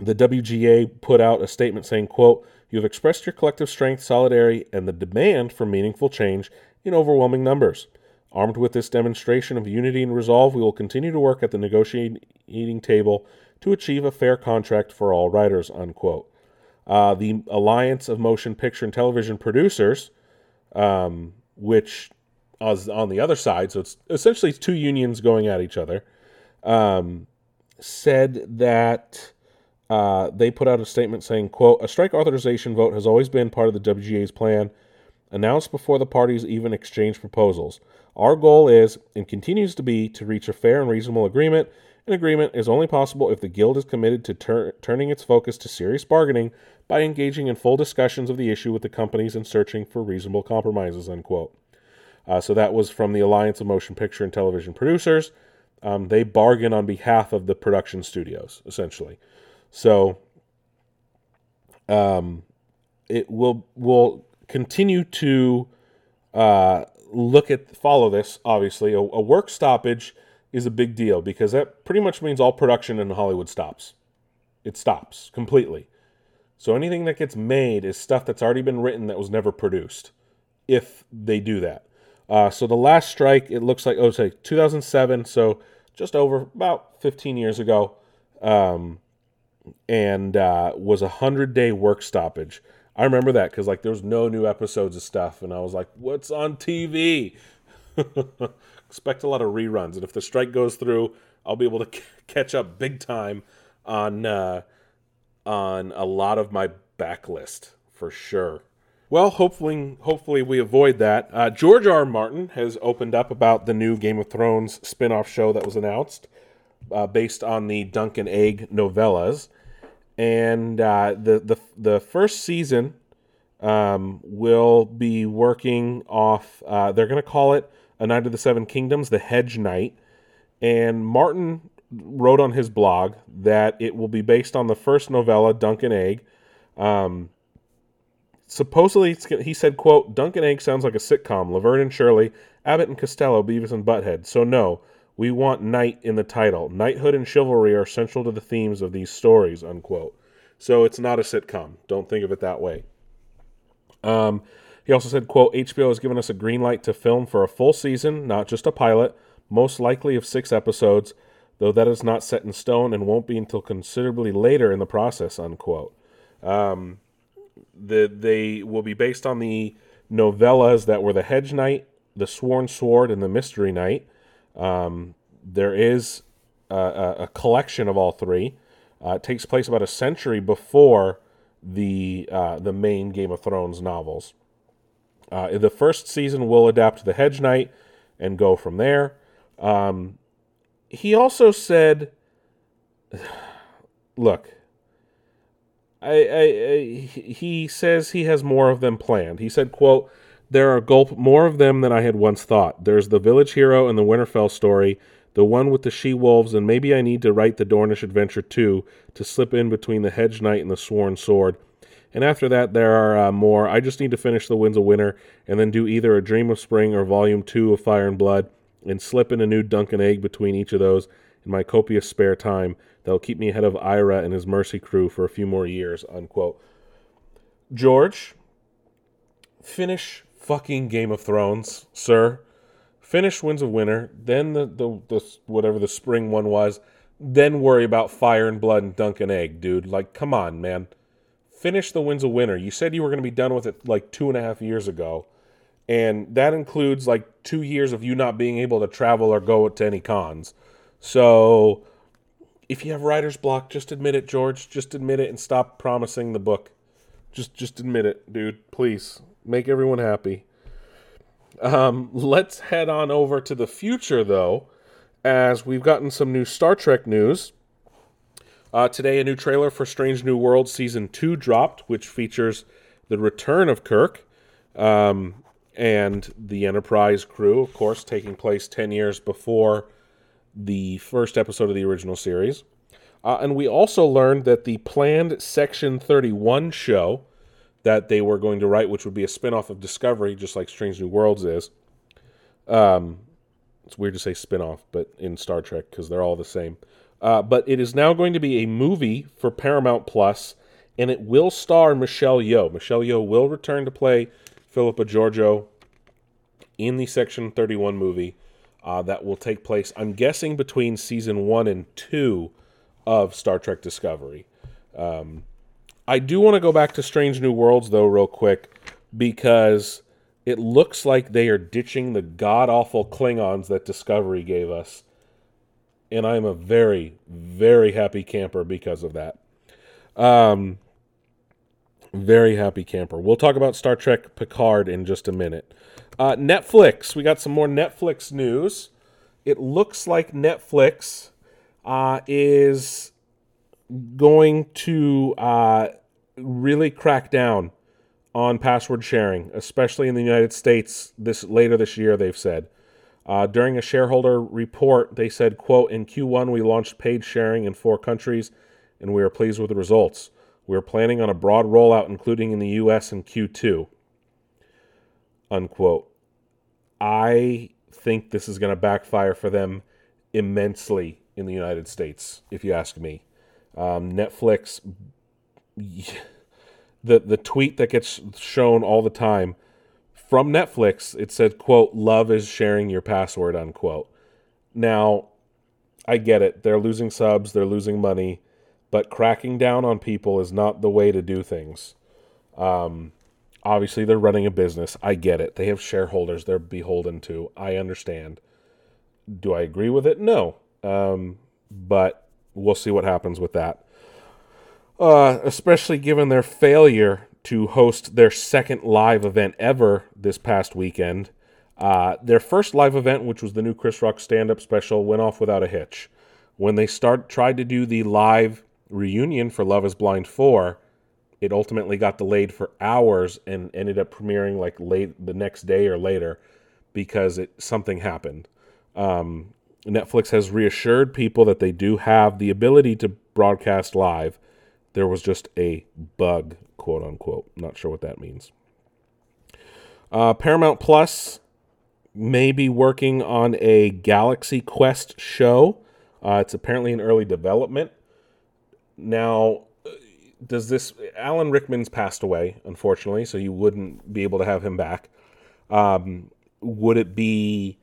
the WGA put out a statement saying, "quote You have expressed your collective strength, solidarity, and the demand for meaningful change in overwhelming numbers." Armed with this demonstration of unity and resolve, we will continue to work at the negotiating table to achieve a fair contract for all writers. Unquote. Uh, the Alliance of Motion Picture and Television Producers, um, which is on the other side, so it's essentially two unions going at each other, um, said that uh, they put out a statement saying, "quote A strike authorization vote has always been part of the WGA's plan, announced before the parties even exchanged proposals. Our goal is and continues to be to reach a fair and reasonable agreement." An agreement is only possible if the Guild is committed to tur- turning its focus to serious bargaining by engaging in full discussions of the issue with the companies and searching for reasonable compromises. Unquote. Uh, so that was from the Alliance of Motion Picture and Television Producers. Um, they bargain on behalf of the production studios, essentially. So um, it will will continue to uh, look at follow this. Obviously, a, a work stoppage is a big deal because that pretty much means all production in Hollywood stops. It stops completely. So anything that gets made is stuff that's already been written that was never produced. If they do that. Uh, so the last strike, it looks like, oh, say 2007, so just over about 15 years ago, um, and uh, was a hundred day work stoppage. I remember that because like there was no new episodes of stuff, and I was like, "What's on TV?" Expect a lot of reruns, and if the strike goes through, I'll be able to c- catch up big time on uh, on a lot of my backlist for sure. Well, hopefully, hopefully we avoid that. Uh, George R. R. Martin has opened up about the new Game of Thrones spin-off show that was announced, uh, based on the Dunk and Egg novellas, and uh, the the the first season um, will be working off. Uh, they're going to call it A Knight of the Seven Kingdoms, the Hedge Knight, and Martin wrote on his blog that it will be based on the first novella, Dunk and Egg. Um, supposedly he said quote Dunk and Egg sounds like a sitcom laverne and shirley abbott and costello beavis and butthead so no we want knight in the title. Knighthood and chivalry are central to the themes of these stories unquote. So it's not a sitcom. Don't think of it that way. Um, he also said quote hbo has given us a green light to film for a full season not just a pilot most likely of six episodes though that is not set in stone and won't be until considerably later in the process unquote. Um, the, they will be based on the novellas that were the Hedge Knight, the Sworn Sword, and the Mystery Knight. Um, there is a, a, collection of all three. Uh, it takes place about a century before the uh, the main Game of Thrones novels. Uh, the first season will adapt the Hedge Knight and go from there. Um, he also said, "Look, I, I, I, he says he has more of them planned. He said, "quote There are gulp more of them than I had once thought. There's the village hero and the Winterfell story, the one with the she wolves, and maybe I need to write the Dornish adventure too to slip in between the Hedge Knight and the Sworn Sword. And after that, there are uh, more. I just need to finish the Winds of Winter and then do either a Dream of Spring or Volume Two of Fire and Blood, and slip in a new Dunk and Egg between each of those in my copious spare time." that'll keep me ahead of Ira and his Mercy crew for a few more years, unquote. George, finish fucking Game of Thrones, sir. Finish Winds of Winter, then the, the, the whatever the spring one was, then worry about Fire and Blood and Dunk and Egg, dude. Like, come on, man. Finish the Winds of Winter. You said you were going to be done with it like two and a half years ago. And that includes like two years of you not being able to travel or go to any cons. So if you have writer's block, just admit it, George. Just admit it and stop promising the book. Just just admit it, dude. Please make everyone happy. Um, let's head on over to the future, though, as we've gotten some new Star Trek news. Uh, today, a new trailer for Strange New World Season 2 dropped, which features the return of Kirk um, and the Enterprise crew, of course, taking place 10 years before the first episode of the original series. Uh, and we also learned that the planned Section 31 show that they were going to write, which would be a spinoff of Discovery, just like Strange New Worlds is. Um, it's weird to say spinoff, but in Star Trek, because they're all the same. Uh, but it is now going to be a movie for Paramount Plus, and it will star Michelle Yeoh. Michelle Yeoh will return to play Philippa Georgiou in the Section 31 movie uh, that will take place, I'm guessing, between season one and two of Star Trek Discovery. Um, I do want to go back to Strange New Worlds, though, real quick, because it looks like they are ditching the god awful Klingons that Discovery gave us. And I'm a very, very happy camper because of that. Um, very happy camper. We'll talk about Star Trek Picard in just a minute. Uh, Netflix. We got some more Netflix news. It looks like Netflix uh, is going to uh, really crack down on password sharing, especially in the United States. This later this year, they've said. Uh, during a shareholder report, they said, "quote In Q1, we launched paid sharing in four countries, and we are pleased with the results. We are planning on a broad rollout, including in the U.S. in Q2." Unquote. I think this is going to backfire for them immensely in the United States, if you ask me. Um, Netflix, the the tweet that gets shown all the time from Netflix, it said, "quote Love is sharing your password." Unquote. Now, I get it; they're losing subs, they're losing money, but cracking down on people is not the way to do things. Um, obviously, they're running a business. I get it; they have shareholders they're beholden to. I understand. Do I agree with it? No. Um, but we'll see what happens with that. Uh, especially given their failure to host their second live event ever this past weekend. Uh, their first live event, which was the new Chris Rock stand up special, went off without a hitch. When they start tried to do the live reunion for Love is Blind 4, it ultimately got delayed for hours and ended up premiering like late the next day or later because it something happened. Um, Netflix has reassured people that they do have the ability to broadcast live. There was just a bug, quote unquote. Not sure what that means. Uh, Paramount Plus may be working on a Galaxy Quest show. Uh, it's apparently in early development. Now, does this. Alan Rickman's passed away, unfortunately, so you wouldn't be able to have him back. Um, would it be.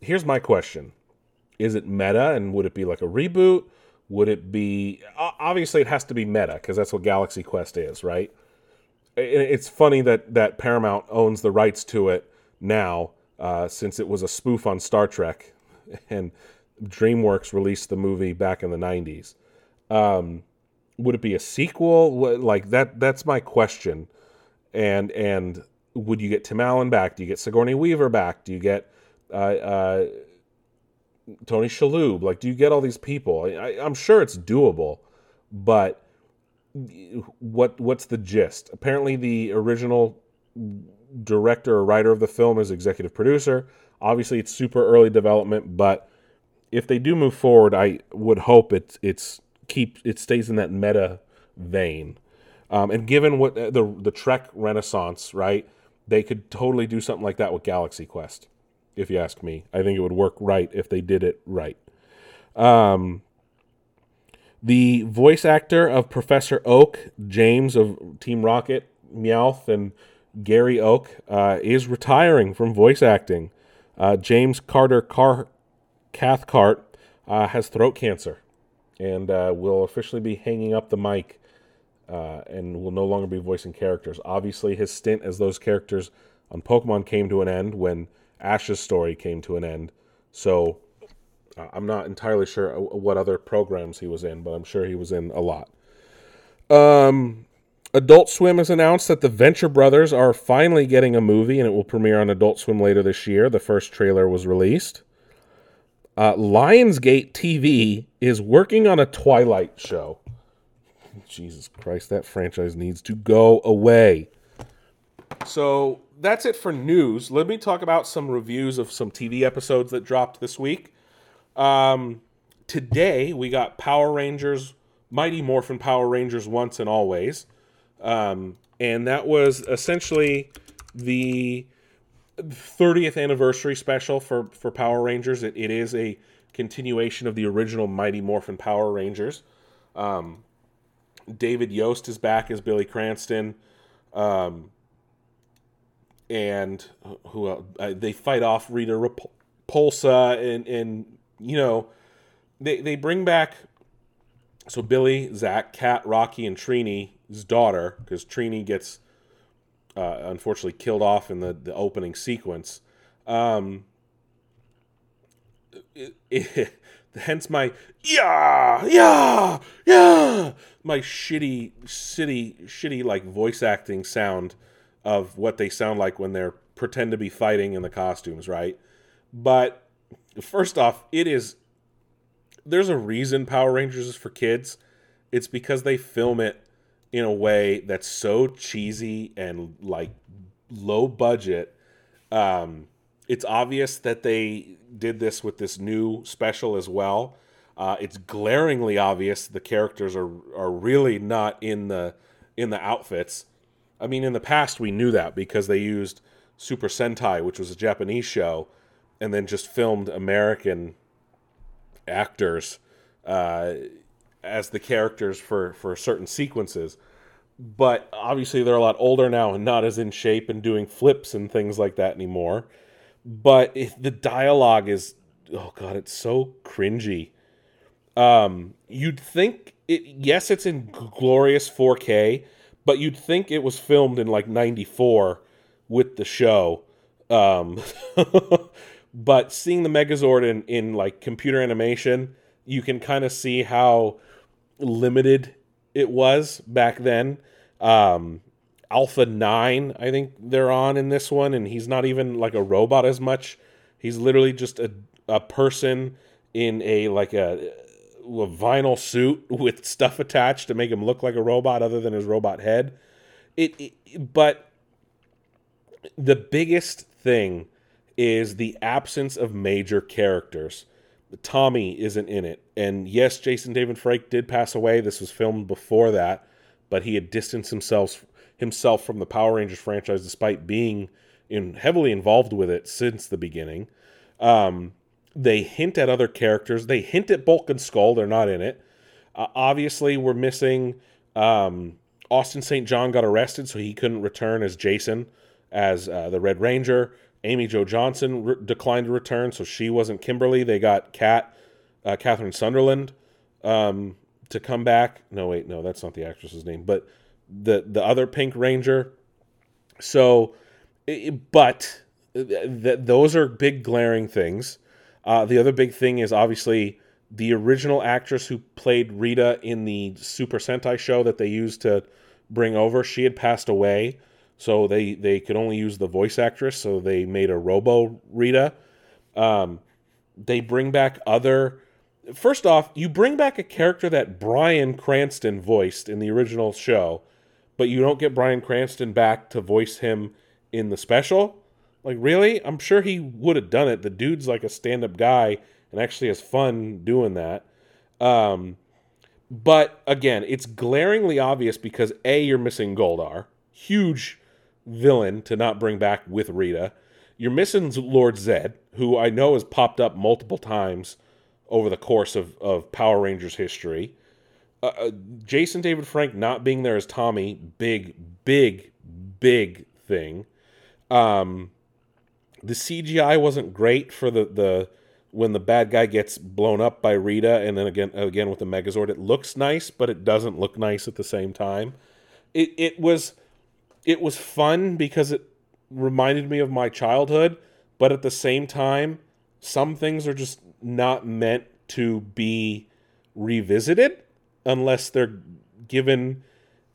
Here's my question is it meta and would it be like a reboot? Would it be obviously it has to be meta because that's what Galaxy Quest is, right? It's funny that that Paramount owns the rights to it now, uh, since it was a spoof on Star Trek, and DreamWorks released the movie back in the '90s. Um, would it be a sequel? Like that? That's my question. And and would you get Tim Allen back? Do you get Sigourney Weaver back? Do you get uh, uh, Tony Shalhoub. Like, do you get all these people? I, I'm sure it's doable, but what what's the gist? Apparently, the original director or writer of the film is executive producer. Obviously, it's super early development, but if they do move forward, I would hope it's it's keep it stays in that meta vein. Um, and given what uh, the the Trek Renaissance, right, they could totally do something like that with Galaxy Quest if you ask me. I think it would work right if they did it right. Um, the voice actor of Professor Oak, James of Team Rocket, Meowth, and Gary Oak, uh, is retiring from voice acting. Uh, James Carter Car- Cathcart uh, has throat cancer and uh, will officially be hanging up the mic uh, and will no longer be voicing characters. Obviously, his stint as those characters on Pokemon came to an end when Ash's story came to an end. So uh, I'm not entirely sure what other programs he was in, but I'm sure he was in a lot. Um, Adult Swim has announced that the Venture Brothers are finally getting a movie, and it will premiere on Adult Swim later this year. The first trailer was released. Uh, Lionsgate TV is working on a Twilight show. Jesus Christ, that franchise needs to go away. So that's it for news. Let me talk about some reviews of some TV episodes that dropped this week. Um, today we got Power Rangers, Mighty Morphin Power Rangers Once and Always, um, and that was essentially the 30th anniversary special for for Power Rangers. It, it is a continuation of the original Mighty Morphin Power Rangers. Um, David Yost is back as Billy Cranston. Um, and who else? Uh, they fight off Rita Repulsa, and and you know they they bring back so Billy, Zack, Kat, Rocky, and Trini's daughter because Trini gets uh, unfortunately killed off in the the opening sequence. Um, it, it, hence my yeah, yeah, yeah, my shitty, shitty, shitty like voice acting sound of what they sound like when they're pretend to be fighting in the costumes, right? But first off, it is there's a reason Power Rangers is for kids. It's because they film it in a way that's so cheesy and like low budget. Um, it's obvious that they did this with this new special as well. Uh, it's glaringly obvious the characters are are really not in the in the outfits. I mean, in the past we knew that because they used Super Sentai, which was a Japanese show, and then just filmed American actors uh, as the characters for for certain sequences. But obviously, they're a lot older now and not as in shape and doing flips and things like that anymore. But if the dialogue is, oh god, it's so cringy. Um, you'd think it. Yes, it's in glorious 4K, but you'd think it was filmed in like '94 with the show. Um, but seeing the Megazord in in like computer animation, you can kind of see how limited it was back then. Um, Alpha 9, I think they're on in this one, and he's not even like a robot as much. He's literally just a, a person in a like a, a vinyl suit with stuff attached to make him look like a robot other than his robot head. It, it but the biggest thing is the absence of major characters. Tommy isn't in it. And yes, Jason David Frank did pass away. This was filmed before that, but he had distanced himself himself from the Power Rangers franchise despite being in heavily involved with it since the beginning. Um, they hint at other characters. They hint at Bulk and Skull. They're not in it. Uh, obviously, we're missing. Um, Austin St. John got arrested, so he couldn't return as Jason, as uh, the Red Ranger. Amy Jo Johnson re- declined to return, so she wasn't Kimberly. They got Kat, uh, Catherine Sunderland, um, to come back. No, wait, no, that's not the actress's name, but the the other Pink Ranger. So, it, but th- those are big glaring things. Uh, the other big thing is obviously the original actress who played Rita in the Super Sentai show that they used to bring over. She had passed away so they they could only use the voice actress, so they made a Robo Rita. Um, they bring back other. First off, you bring back a character that Bryan Cranston voiced in the original show, but you don't get Bryan Cranston back to voice him in the special. Like, really? I'm sure he would have done it. The dude's like a stand up guy and actually has fun doing that. Um, but again, it's glaringly obvious because A, you're missing Goldar. Huge villain to not bring back with Rita. You're missing Lord Zedd, who I know has popped up multiple times over the course of, of Power Rangers history. Uh, uh Jason David Frank not being there as Tommy, big, big, big thing. Um, the CGI wasn't great for the, the when the bad guy gets blown up by Rita, and then again again with the Megazord. It looks nice, but it doesn't look nice at the same time. It it was it was fun because it reminded me of my childhood, but at the same time, some things are just not meant to be revisited unless they're given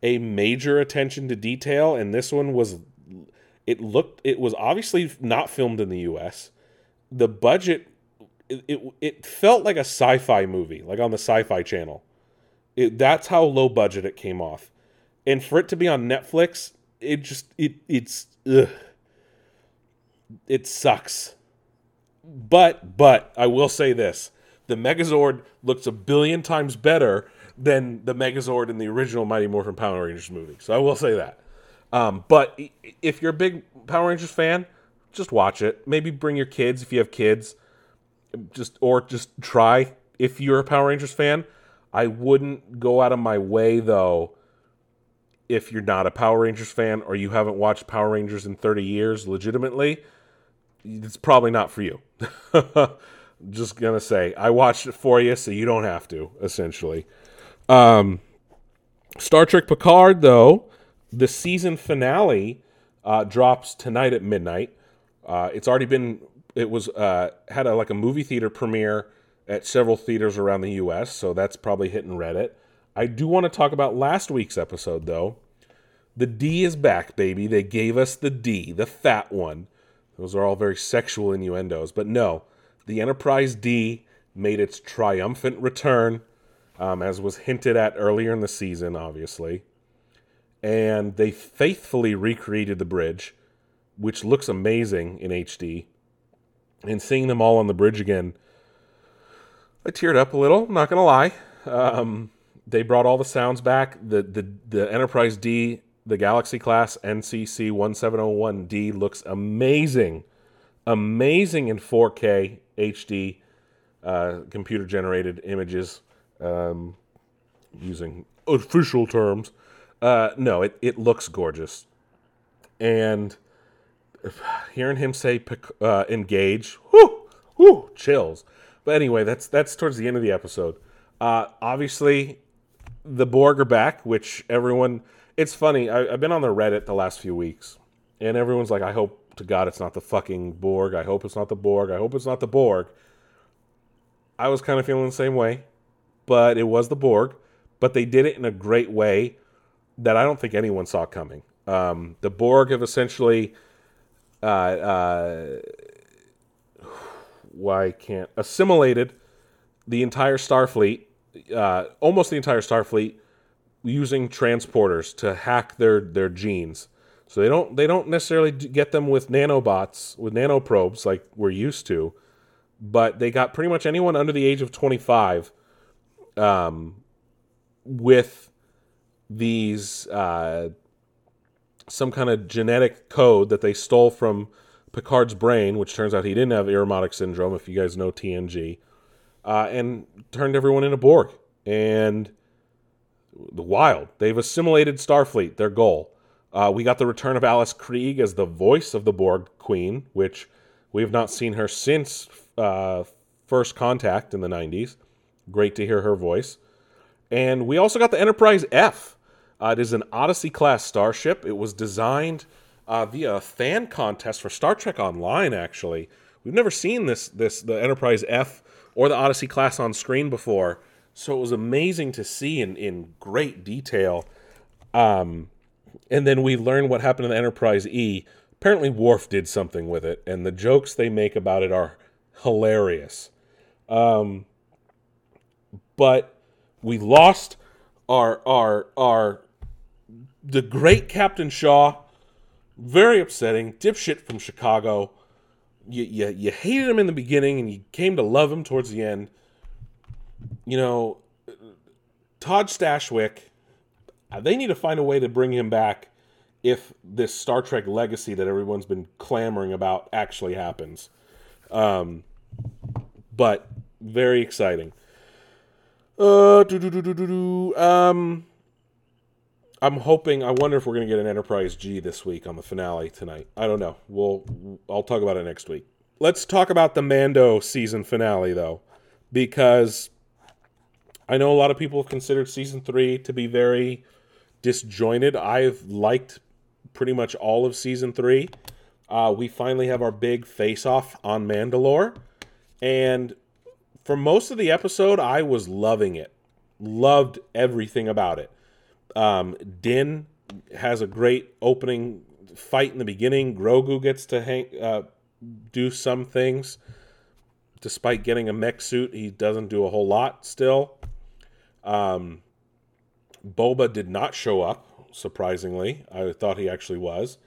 a major attention to detail and this one was it looked it was obviously not filmed in the US. The budget it, it, it felt like a sci-fi movie, like on the sci-fi channel. It, that's how low budget it came off. And for it to be on Netflix, it just it it's ugh. it sucks. But but I will say this: the Megazord looks a billion times better than the Megazord in the original Mighty Morphin Power Rangers movie. So I will say that. Um, but if you're a big Power Rangers fan, just watch it. Maybe bring your kids if you have kids. Just or just try if you're a Power Rangers fan. I wouldn't go out of my way though if you're not a Power Rangers fan or you haven't watched Power Rangers in 30 years legitimately, it's probably not for you. Just gonna say, I watched it for you, so you don't have to. Essentially, um, Star Trek Picard, though, the season finale uh, drops tonight at midnight. Uh, it's already been. It was uh, had a like a movie theater premiere at several theaters around the U.S., so that's probably hitting Reddit. I do want to talk about last week's episode, though. The D is back, baby. They gave us the D, the fat one. Those are all very sexual innuendos, but no, the Enterprise D made its triumphant return, um, as was hinted at earlier in the season, obviously. And they faithfully recreated the bridge, which looks amazing in HD. And seeing them all on the bridge again, I teared up a little, not gonna lie. Um, they brought all the sounds back. The the the Enterprise D, the Galaxy class NCC 1701D looks amazing. Amazing in 4K HD uh, computer generated images um, using official terms. Uh, no, it, it looks gorgeous. And hearing him say uh, engage, whoo, whoo, chills. But anyway, that's that's towards the end of the episode. Uh, obviously, the Borg are back, which everyone. It's funny. I, I've been on the Reddit the last few weeks, and everyone's like, "I hope to God it's not the fucking Borg. I hope it's not the Borg. I hope it's not the Borg." I was kind of feeling the same way, but it was the Borg. But they did it in a great way that I don't think anyone saw coming. Um, the Borg have essentially, uh, uh, why can't assimilated the entire Starfleet, uh, almost the entire Starfleet, using transporters to hack their their genes. So they don't they don't necessarily get them with nanobots with nanoprobes like we're used to but they got pretty much anyone under the age of 25 um, with these uh, some kind of genetic code that they stole from Picard's brain, which turns out he didn't have Irumodic syndrome, if you guys know TNG, uh, and turned everyone into Borg. And the wild. They've assimilated Starfleet, their goal. Uh, we got the return of Alice Krige as the voice of the Borg Queen, which we have not seen her since uh, First Contact in the 90s. Great to hear her voice. And we also got the Enterprise F. Uh, it is an Odyssey class starship. It was designed uh, via a fan contest for Star Trek Online. Actually, we've never seen this this the Enterprise F or the Odyssey class on screen before, so it was amazing to see in in great detail. Um, and then we learned what happened to the Enterprise E. Apparently, Worf did something with it, and the jokes they make about it are hilarious. Um, but we lost our our our the great Captain Shaw. Very upsetting. Dipshit from Chicago. You, you you hated him in the beginning and you came to love him towards the end. You know, Todd Stashwick, they need to find a way to bring him back if this Star Trek legacy that everyone's been clamoring about actually happens. Um, but very exciting. Uh, um, I'm hoping. I wonder if we're gonna get an Enterprise G this week on the finale tonight. I don't know. We'll. I'll talk about it next week. Let's talk about the Mando season finale though, because I know a lot of people have considered season three to be very disjointed. I've liked pretty much all of season three. Uh, we finally have our big face off on Mandalore. And for most of the episode, I was loving it. Loved everything about it. Um, Din has a great opening fight in the beginning. Grogu gets to hang, uh, do some things. Despite getting a mech suit, he doesn't do a whole lot still. Um, Boba did not show up, surprisingly. I thought he actually was.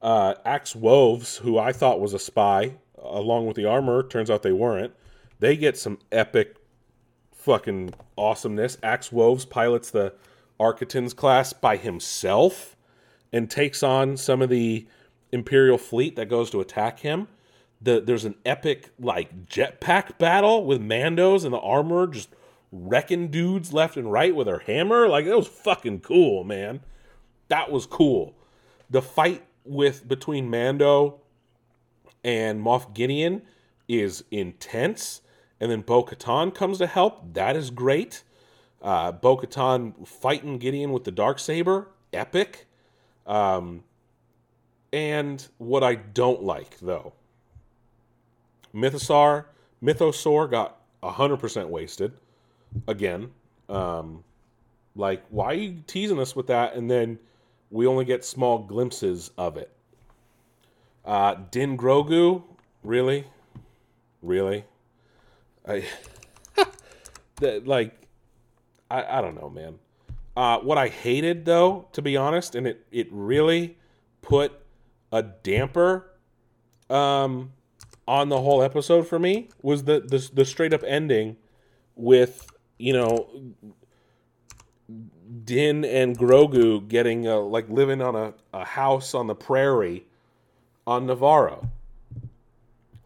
Uh, Axe Woves, who I thought was a spy, along with the armor. Turns out they weren't. They get some epic fucking awesomeness. Axe Woves pilots the Arquitens class by himself and takes on some of the Imperial fleet that goes to attack him. The, there's an epic like jetpack battle with Mandos and the armor just wrecking dudes left and right with her hammer. Like it was fucking cool, man. That was cool. The fight with between Mando and Moff Gideon is intense. And then Bo Katan comes to help. That is great. Uh, Bo Katan fighting Gideon with the dark saber, epic. Um, and what I don't like, though, Mythosaur, Mythosaur got 100% wasted. Again, um, like, why are you teasing us with that? And then we only get small glimpses of it. Uh, Din Grogu, really, really, I that like, I I don't know, man. Uh, what I hated though, to be honest, and it it really put a damper um on the whole episode for me was the the, the straight up ending with you know Din and Grogu getting uh, like living on a, a house on the prairie on Nevarro.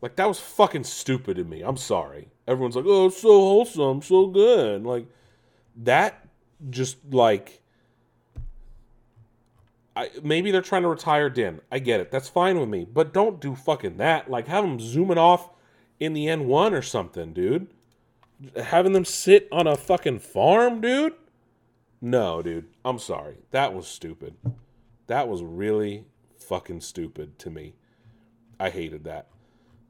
Like that was fucking stupid to me. I'm sorry. Everyone's like, "Oh, it's so wholesome, so good." Like that just like I, maybe they're trying to retire Din. I get it. That's fine with me. But don't do fucking that. Like have them zooming off in the N1 or something, dude. Having them sit on a fucking farm, dude? No, dude. I'm sorry. That was stupid. That was really fucking stupid to me. I hated that.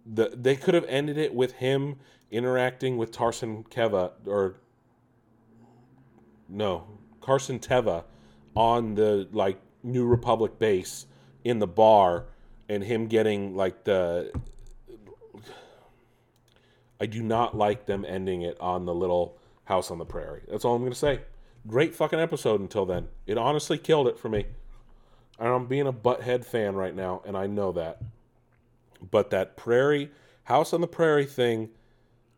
The they could have ended it with him interacting with Tarson Keva or no, Carson Teva on the like New Republic base in the bar and him getting like the I do not like them ending it on the little house on the prairie. That's all I'm going to say. Great fucking episode until then. It honestly killed it for me. And I'm being a butthead fan right now, and I know that. But that prairie, house on the prairie thing,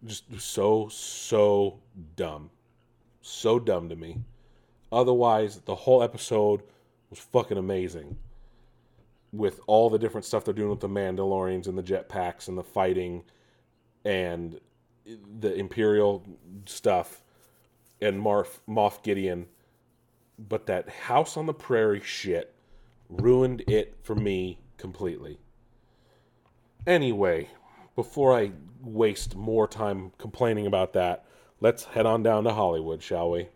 just so, so dumb. So dumb to me. Otherwise, the whole episode was fucking amazing. With all the different stuff they're doing with the Mandalorians and the jetpacks and the fighting and the Imperial stuff and Marf, Moff Gideon. But that House on the Prairie shit ruined it for me completely. Anyway, before I waste more time complaining about that, let's head on down to Hollywood, shall we?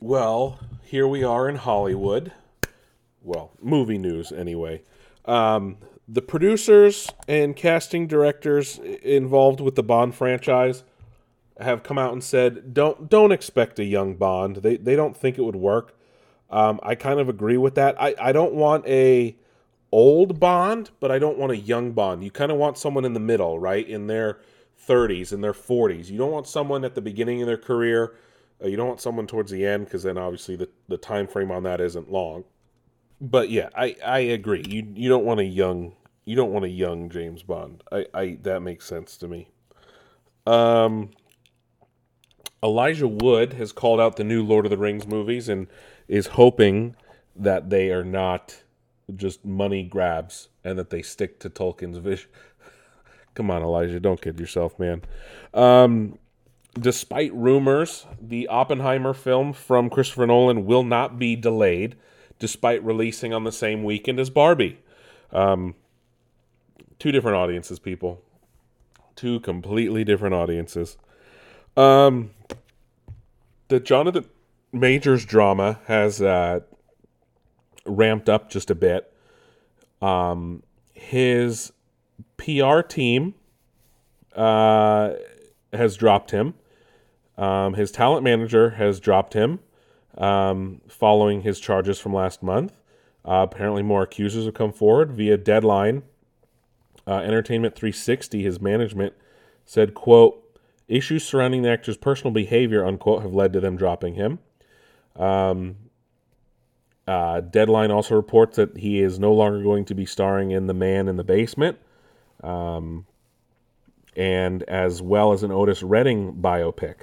Well, here we are in Hollywood. Well, movie news anyway. Um, the producers and casting directors involved with the Bond franchise have come out and said don't don't expect a young Bond. They they don't think it would work. Um, I kind of agree with that. I, I don't want a old Bond, but I don't want a young Bond. You kind of want someone in the middle, right? In their 30s, in their 40s. You don't want someone at the beginning of their career uh, you don't want someone towards the end because then obviously the, the time frame on that isn't long. But yeah, I, I agree. You you don't want a young you don't want a young James Bond. I, I that makes sense to me. Um Elijah Wood has called out the new Lord of the Rings movies and is hoping that they are not just money grabs and that they stick to Tolkien's vision. Come on, Elijah, don't kid yourself, man. Um, despite rumors, the Oppenheimer film from Christopher Nolan will not be delayed, despite releasing on the same weekend as Barbie. Um, two different audiences, people. Two completely different audiences. Um, the Jonathan Majors drama has uh, ramped up just a bit. Um, his PR team uh, has dropped him. Um, his talent manager has dropped him um, following his charges from last month. Uh, apparently, more accusers have come forward via Deadline. Uh, Entertainment 360, his management said, "quote Issues surrounding the actor's personal behavior, unquote, have led to them dropping him." Um, uh, Deadline also reports that he is no longer going to be starring in The Man in the Basement. Um, and as well as an Otis Redding biopic.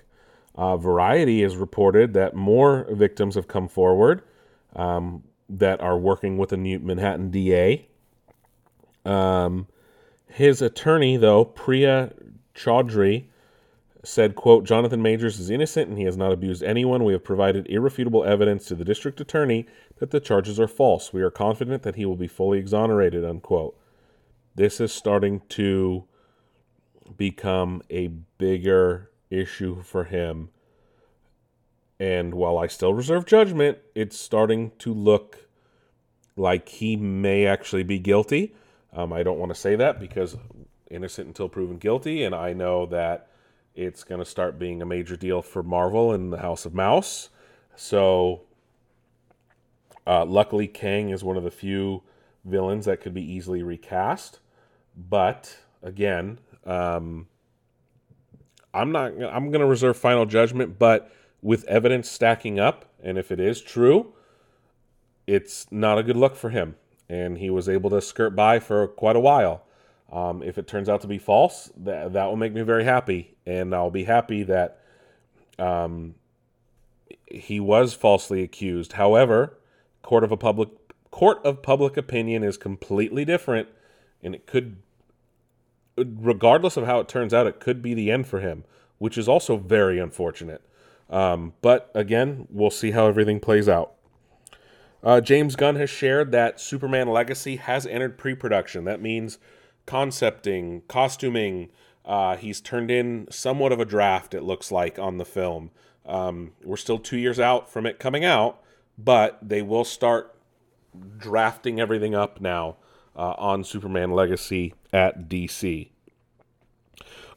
Uh, Variety has reported that more victims have come forward um, that are working with the new Manhattan DA. Um, his attorney, though, Priya Chaudhry, said, quote, Jonathan Majors is innocent and he has not abused anyone. We have provided irrefutable evidence to the district attorney that the charges are false. We are confident that he will be fully exonerated, unquote. This is starting to become a bigger issue for him. And while I still reserve judgment, it's starting to look like he may actually be guilty. Um, I don't want to say that because innocent until proven guilty, and I know that it's going to start being a major deal for Marvel and the House of Mouse. So, uh, luckily, Kang is one of the few villains that could be easily recast. But again, um, I'm not. I'm going to reserve final judgment. But with evidence stacking up, and if it is true, it's not a good look for him. And he was able to skirt by for quite a while. Um, if it turns out to be false, that that will make me very happy, and I'll be happy that um, he was falsely accused. However, court of a public court of public opinion is completely different, and it could, regardless of how it turns out, it could be the end for him, which is also very unfortunate. Um, but again, we'll see how everything plays out. Uh, James Gunn has shared that Superman Legacy has entered pre production. That means concepting, costuming. Uh, he's turned in somewhat of a draft, it looks like, on the film. Um, we're still two years out from it coming out, but they will start drafting everything up now uh, on Superman Legacy at DC.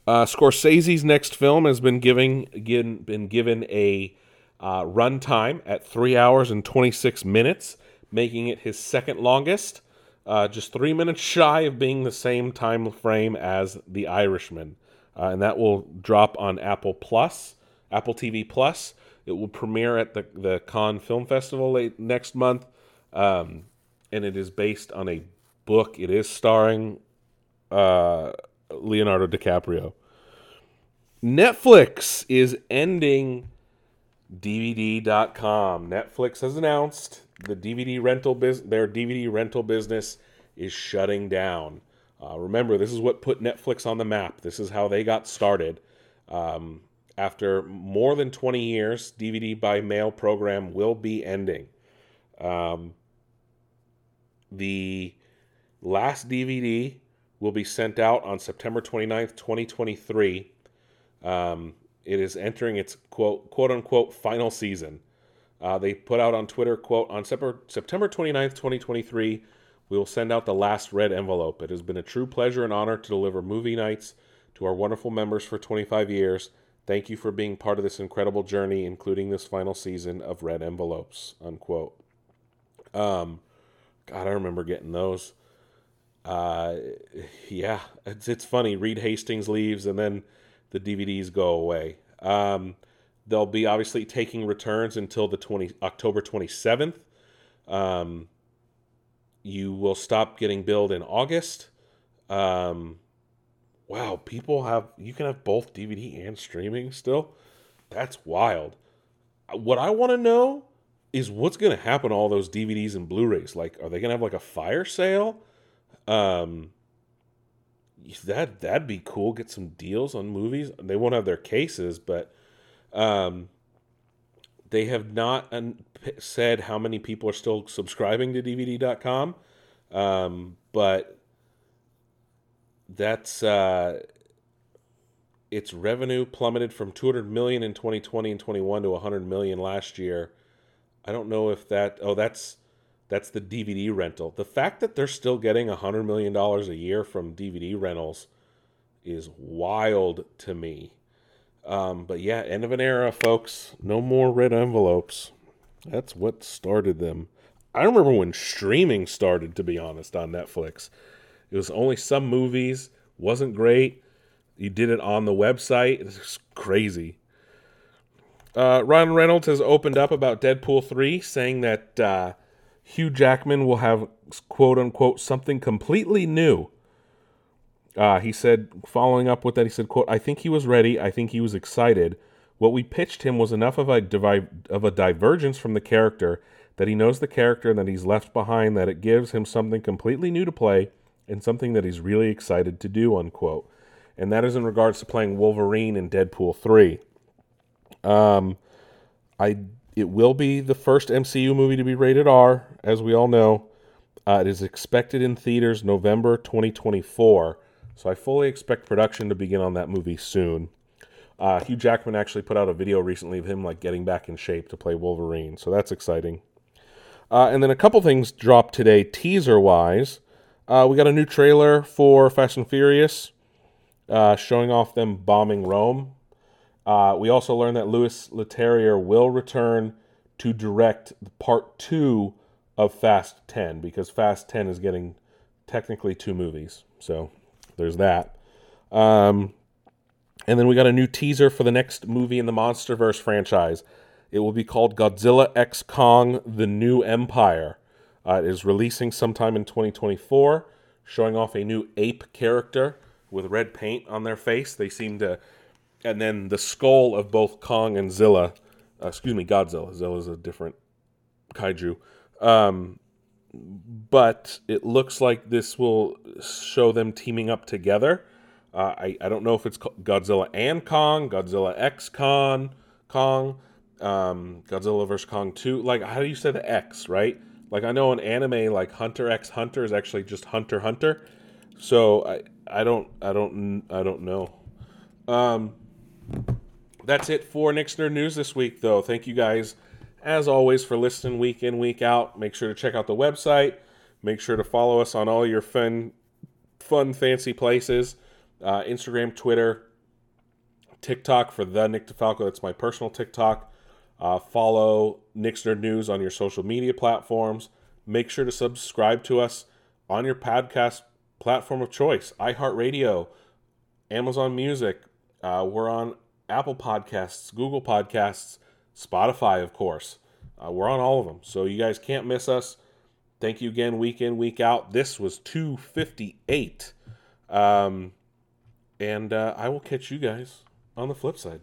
Uh, Scorsese's next film has been giving again been given a uh, runtime at three hours and 26 minutes, making it his second longest, uh, just three minutes shy of being the same time frame as The Irishman, uh, and that will drop on Apple Plus, Apple TV Plus. It will premiere at the the Cannes Film Festival late next month, um, and it is based on a book. It is starring uh, Leonardo DiCaprio. Netflix is ending DVD.com. Netflix has announced the DVD rental business, their DVD rental business is shutting down. Uh, remember, this is what put Netflix on the map. This is how they got started. Um, after more than 20 years, DVD by mail program will be ending. Um, the last DVD will be sent out on September 29th, 2023. Um, it is entering its quote quote unquote final season. Uh, they put out on Twitter quote on September September 29th, 2023, we will send out the last red envelope. It has been a true pleasure and honor to deliver movie nights to our wonderful members for 25 years. Thank you for being part of this incredible journey, including this final season of Red Envelopes. Unquote. Um, God, I remember getting those. Uh, yeah, it's it's funny. Reed Hastings leaves, and then the DVDs go away. Um, they'll be obviously taking returns until the 20 October 27th. Um, you will stop getting billed in August. Um, wow, people have you can have both DVD and streaming still. That's wild. What I want to know is what's going to happen to all those DVDs and Blu-rays. Like, are they going to have like a fire sale? Um, that that'd be cool. Get some deals on movies. They won't have their cases, but um, they have not un- said how many people are still subscribing to DVD.com. Um, but that's uh, its revenue plummeted from 200 million in 2020 and 21 to 100 million last year. I don't know if that. Oh, that's that's the DVD rental. The fact that they're still getting $100 million a year from DVD rentals is wild to me. Um, but yeah, end of an era, folks. No more red envelopes. That's what started them. I remember when streaming started, to be honest, on Netflix. It was only some movies, wasn't great. You did it on the website. It's crazy. Uh, Ryan Reynolds has opened up about Deadpool 3, saying that uh, Hugh Jackman will have quote unquote something completely new. Uh, he said, following up with that, he said, "quote I think he was ready. I think he was excited. What we pitched him was enough of a divi- of a divergence from the character that he knows the character and that he's left behind. That it gives him something completely new to play and something that he's really excited to do." Unquote. And that is in regards to playing Wolverine in Deadpool three. Um, I it will be the first MCU movie to be rated R, as we all know. Uh, it is expected in theaters November 2024, so I fully expect production to begin on that movie soon. Uh, Hugh Jackman actually put out a video recently of him like getting back in shape to play Wolverine, so that's exciting. Uh, and then a couple things dropped today, teaser wise. Uh, we got a new trailer for Fast and Furious. uh, showing off them bombing Rome. Uh, we also learned that Louis Leterrier will return to direct part two of Fast 10 because Fast 10 is getting technically two movies. So there's that. Um, and then we got a new teaser for the next movie in the MonsterVerse franchise. It will be called Godzilla X Kong The New Empire. Uh, it is releasing sometime in 2024, showing off a new ape character with red paint on their face. They seem to. And then the skull of both Kong and Zilla. Uh, excuse me, Godzilla. Zilla is a different kaiju. Um, but it looks like this will show them teaming up together. Uh, I, I don't know if it's Godzilla and Kong, Godzilla X Kong, Kong, um, Godzilla vs Kong Two. Like, how do you say the X, right? Like, I know in anime, like Hunter X Hunter is actually just Hunter Hunter. So I I don't I don't I don't know. Um, that's it for Nixner News this week, though. Thank you guys, as always, for listening week in week out. Make sure to check out the website. Make sure to follow us on all your fun, fun, fancy places uh, Instagram, Twitter, TikTok for the Nick DeFalco. That's my personal TikTok. Uh, follow Nixner News on your social media platforms. Make sure to subscribe to us on your podcast platform of choice iHeartRadio, Amazon Music. Uh, we're on Apple Podcasts, Google Podcasts, Spotify, of course. Uh, we're on all of them. So you guys can't miss us. Thank you again, week in, week out. This was 258. Um, and uh, I will catch you guys on the flip side.